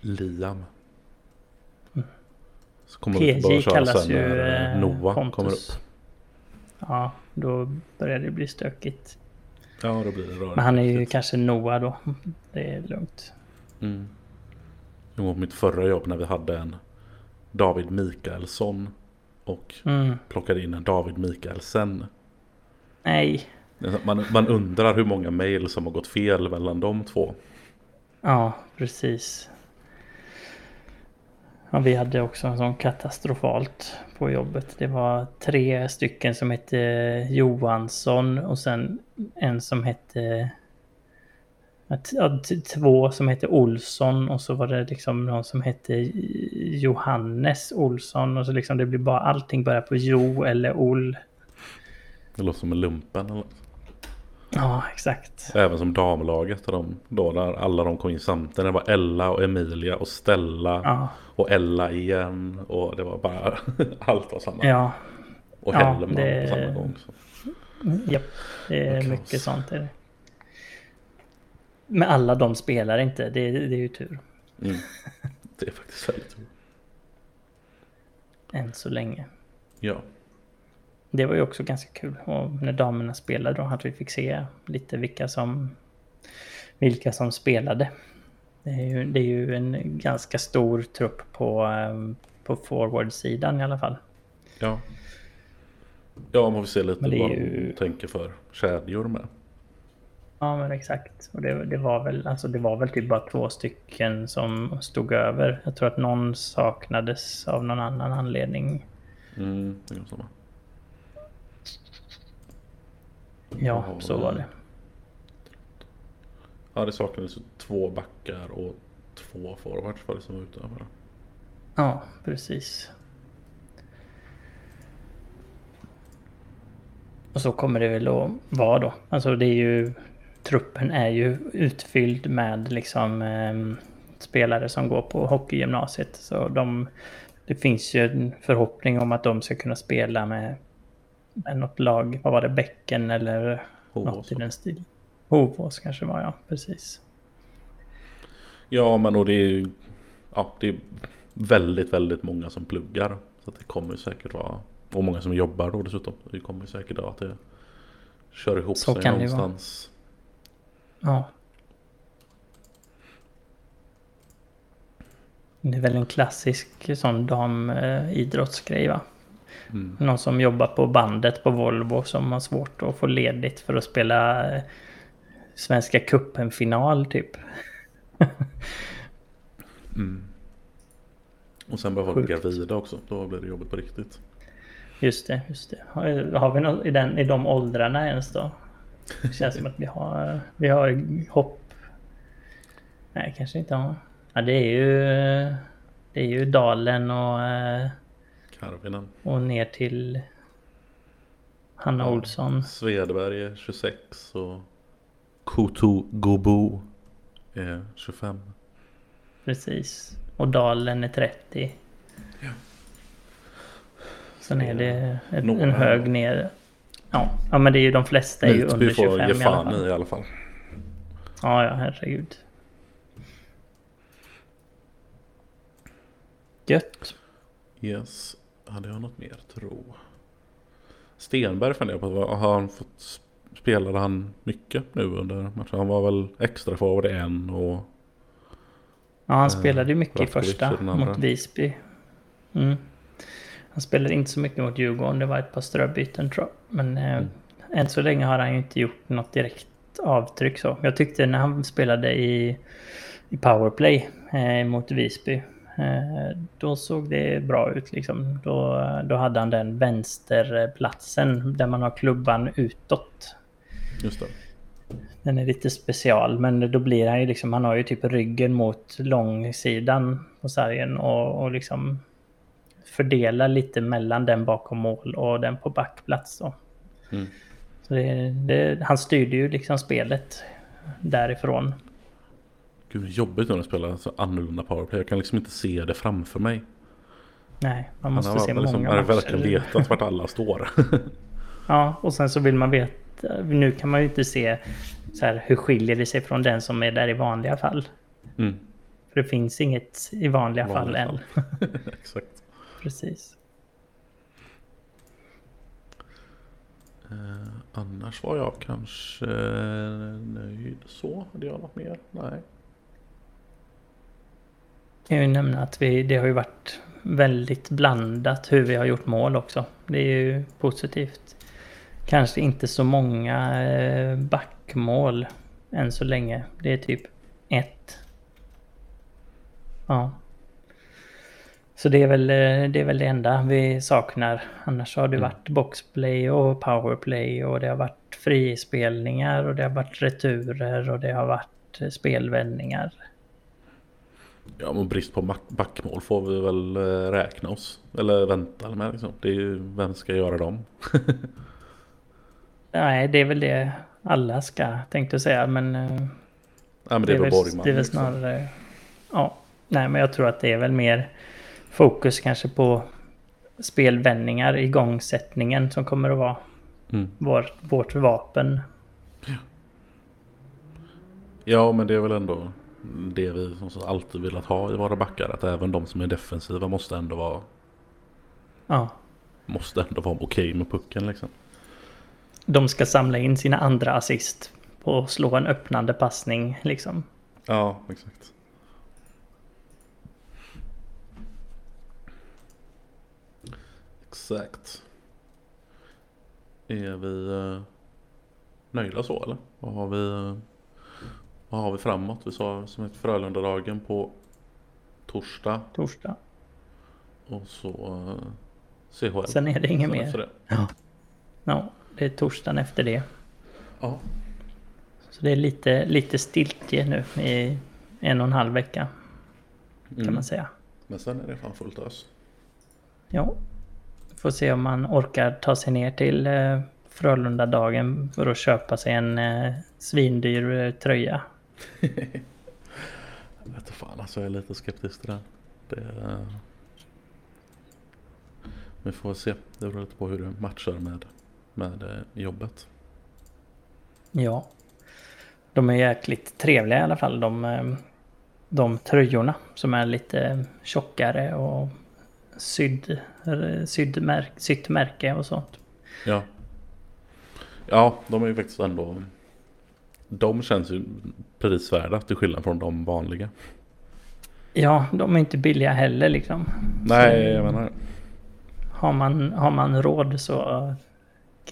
Liam. Så kommer PJ kallas sen ju eh, Noah Pontus. kommer upp. Ja, då börjar det bli stökigt. Ja, då blir det rörigt. Men han är ju kanske Noah då. Det är lugnt. Mm. Jag var på mitt förra jobb när vi hade en David Mikaelsson och Mm. plockade in en David Mikaelsen. Nej. Man, man undrar hur många mejl som har gått fel mellan de två. Ja, precis. Ja, vi hade också en sån katastrofalt på jobbet. Det var tre stycken som hette Johansson och sen en som hette... ja, Två som hette Olsson och så var det liksom någon som hette Johannes Olsson och så liksom det blir bara allting börjar på Jo eller Ol. Det låter som en lumpen. Eller? Ja, exakt. Även som damlaget. Där de, då när alla de kom in samtidigt. Det var Ella och Emilia och Stella. Ja, Och Ella igen. Och det var bara allt var samma. ja, och ja, Hellman det- på samma gång. Så. Japp, det är mycket sånt. Är det. Men alla de spelar inte, det, det är ju tur. Mm. Det är faktiskt väldigt roligt. Än så länge. Ja. Det var ju också ganska kul. Och när damerna spelade då att vi fick se lite vilka som, vilka som spelade. Det är ju, det är ju en ganska stor trupp på, ehm, på forward-sidan i alla fall. Ja. Ja, man får se lite vad ju- de tänker för kedjor med. Ja men exakt. Och det, det, var väl, alltså det var väl typ bara två stycken som stod över. Jag tror att någon saknades av någon annan anledning. Mm, det samma. Ja, så var det. Ja, det saknades två backar och två forwards var det som var utöver. Ja, precis. Och så kommer det väl att vara då. Alltså det är ju... Truppen är ju utfylld med liksom eh, spelare som går på hockeygymnasiet. Så de, det finns ju en förhoppning om att de ska kunna spela med något lag. Vad var det? Bäcken eller Hovås, något i den stilen. Hovås kanske var ja, precis. Ja, men och det är ja, det är väldigt, väldigt många som pluggar. Så det kommer säkert vara Och många som jobbar då dessutom. Det kommer säkert att det kör ihop Så sig vara. någonstans. Ja. Det är väl en klassisk sån damidrottsgrej va? Mm. Någon som jobbar på bandet på Volvo som har svårt att få ledigt för att spela eh, Svenska cupen-final typ. Mm. Och sen börjar folk gravida också. Då blir det jobbigt på riktigt. Just det, just det. Har, har vi något i, den, i de åldrarna ens då? Det känns som att vi har, vi har hopp. Nej, kanske inte har. Ja, det är ju, det är ju Dalen och, eh, Karvinen. och ner till Hanna Ja. Olsson. Svedberg är 26 och Koto Gobo är 25. Precis. Och Dalen är 30. Ja. Sen är det ett, en hög ner. Ja, ja, men det är ju de flesta är ju under får 25 ge i alla fan fall. i i alla fall. Ja, ja, herregud. Gött. Yes. Hade jag något mer tro? Stenberg funderar på, har han fått Spelade han mycket nu under matchen? Han var väl extra forward en och Ja, han Eh, spelade ju mycket i första mot Visby. Mm. Han spelade inte så mycket mot Djurgården. Det var ett par ströbyten tror jag. Men eh, Mm. än så länge har han ju inte gjort något direkt avtryck så. Jag tyckte när han spelade i, i powerplay eh, mot Visby. Eh, då såg det bra ut liksom. Då, då hade han den vänsterplatsen där man har klubban utåt. just det. Den är lite special, men då blir han ju liksom, han har ju typ ryggen mot långsidan på sargen och, och liksom fördelar lite mellan den bakom mål och den på backplats då. Mm. Så det, det, han styrde ju liksom spelet därifrån. Gud, är jobbigt när de spelar så annorlunda powerplay. Jag kan liksom inte se det framför mig. Nej, man Han måste har se liksom, många man verkligen matcher. vetat vart alla står. Ja, och sen så vill man veta, nu kan man ju inte se så här, hur skiljer det sig från den som är där i vanliga fall. Mm. För det finns inget i vanliga fall Vanliga än. fall. Exakt. Precis. Eh, annars var jag kanske nöjd så. Hade jag något mer? Nej. Jag kan ju nämna att vi, det har ju varit väldigt blandat hur vi har gjort mål också. Det är ju positivt. Kanske inte så många eh, backmål än så länge. Det är typ ett. Ja. Så det är väl eh, det, är väl det enda vi saknar. Annars har det Mm. varit boxplay och powerplay och det har varit frispelningar och det har varit returer och det har varit eh, spelvändningar. Ja, men brist på back- backmål får vi väl eh, räkna oss. Eller vänta med liksom. Det är ju, vem ska göra dem? Nej, det är väl det alla ska, tänkte jag säga. Men, eh, Nej, men det, det, är väl Borgman. det är väl liksom. snarare... Ja, nej, men jag tror att det är väl mer fokus kanske på spelvändningar, igångsättningen som kommer att vara Mm. vår, vårt vapen. Ja, men det är väl ändå det vi alltid velat ha i våra backar. Att även de som är defensiva måste ändå vara, Ja, måste ändå vara okej med pucken liksom. de ska samla in sina andra assist på att slå en öppnande passning liksom. Ja, exakt. Exakt. Är vi eh, nöjda så eller? Vad har vi, eh, vad har vi framåt? Vi sa som ett Frölunda-dagen på torsdag Torsdag. och så eh, CHL. Sen är det inget Sen mer. det. Ja, det är torsdagen efter det. Ja. Så det är lite, lite stiltje nu i en och en halv vecka kan Mm. man säga. Men sen är det fan fullt ös. Ja. Får se om man orkar ta sig ner till eh, Frölunda-dagen för att köpa sig en eh, svindyr eh, tröja. Jag vet fan alltså jag är lite skeptisk till det. det eh, Vi får se. Det beror lite på hur det matchar med, med eh, jobbet. Ja. De är jäkligt trevliga i alla fall. De, eh, de tröjorna som är lite tjockare och sydd, sydd märk, sytt märke och sånt. Ja. Ja, de är ju faktiskt ändå... De känns ju prisvärda till skillnad från de vanliga. Ja, de är inte billiga heller liksom. Nej, jag menar har man, har man råd så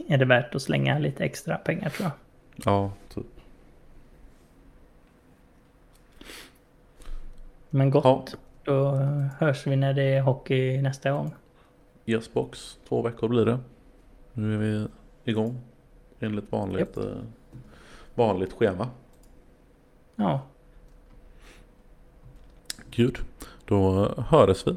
är det värt att slänga lite extra pengar tror jag. Ja, typ. Men gott. Ja. Då hörs vi när det är hockey nästa gång. Yes box. Två veckor blir det. Nu är vi igång. Enligt vanligt, yep. Vanligt schema. Ja. Gud. Då hörs vi.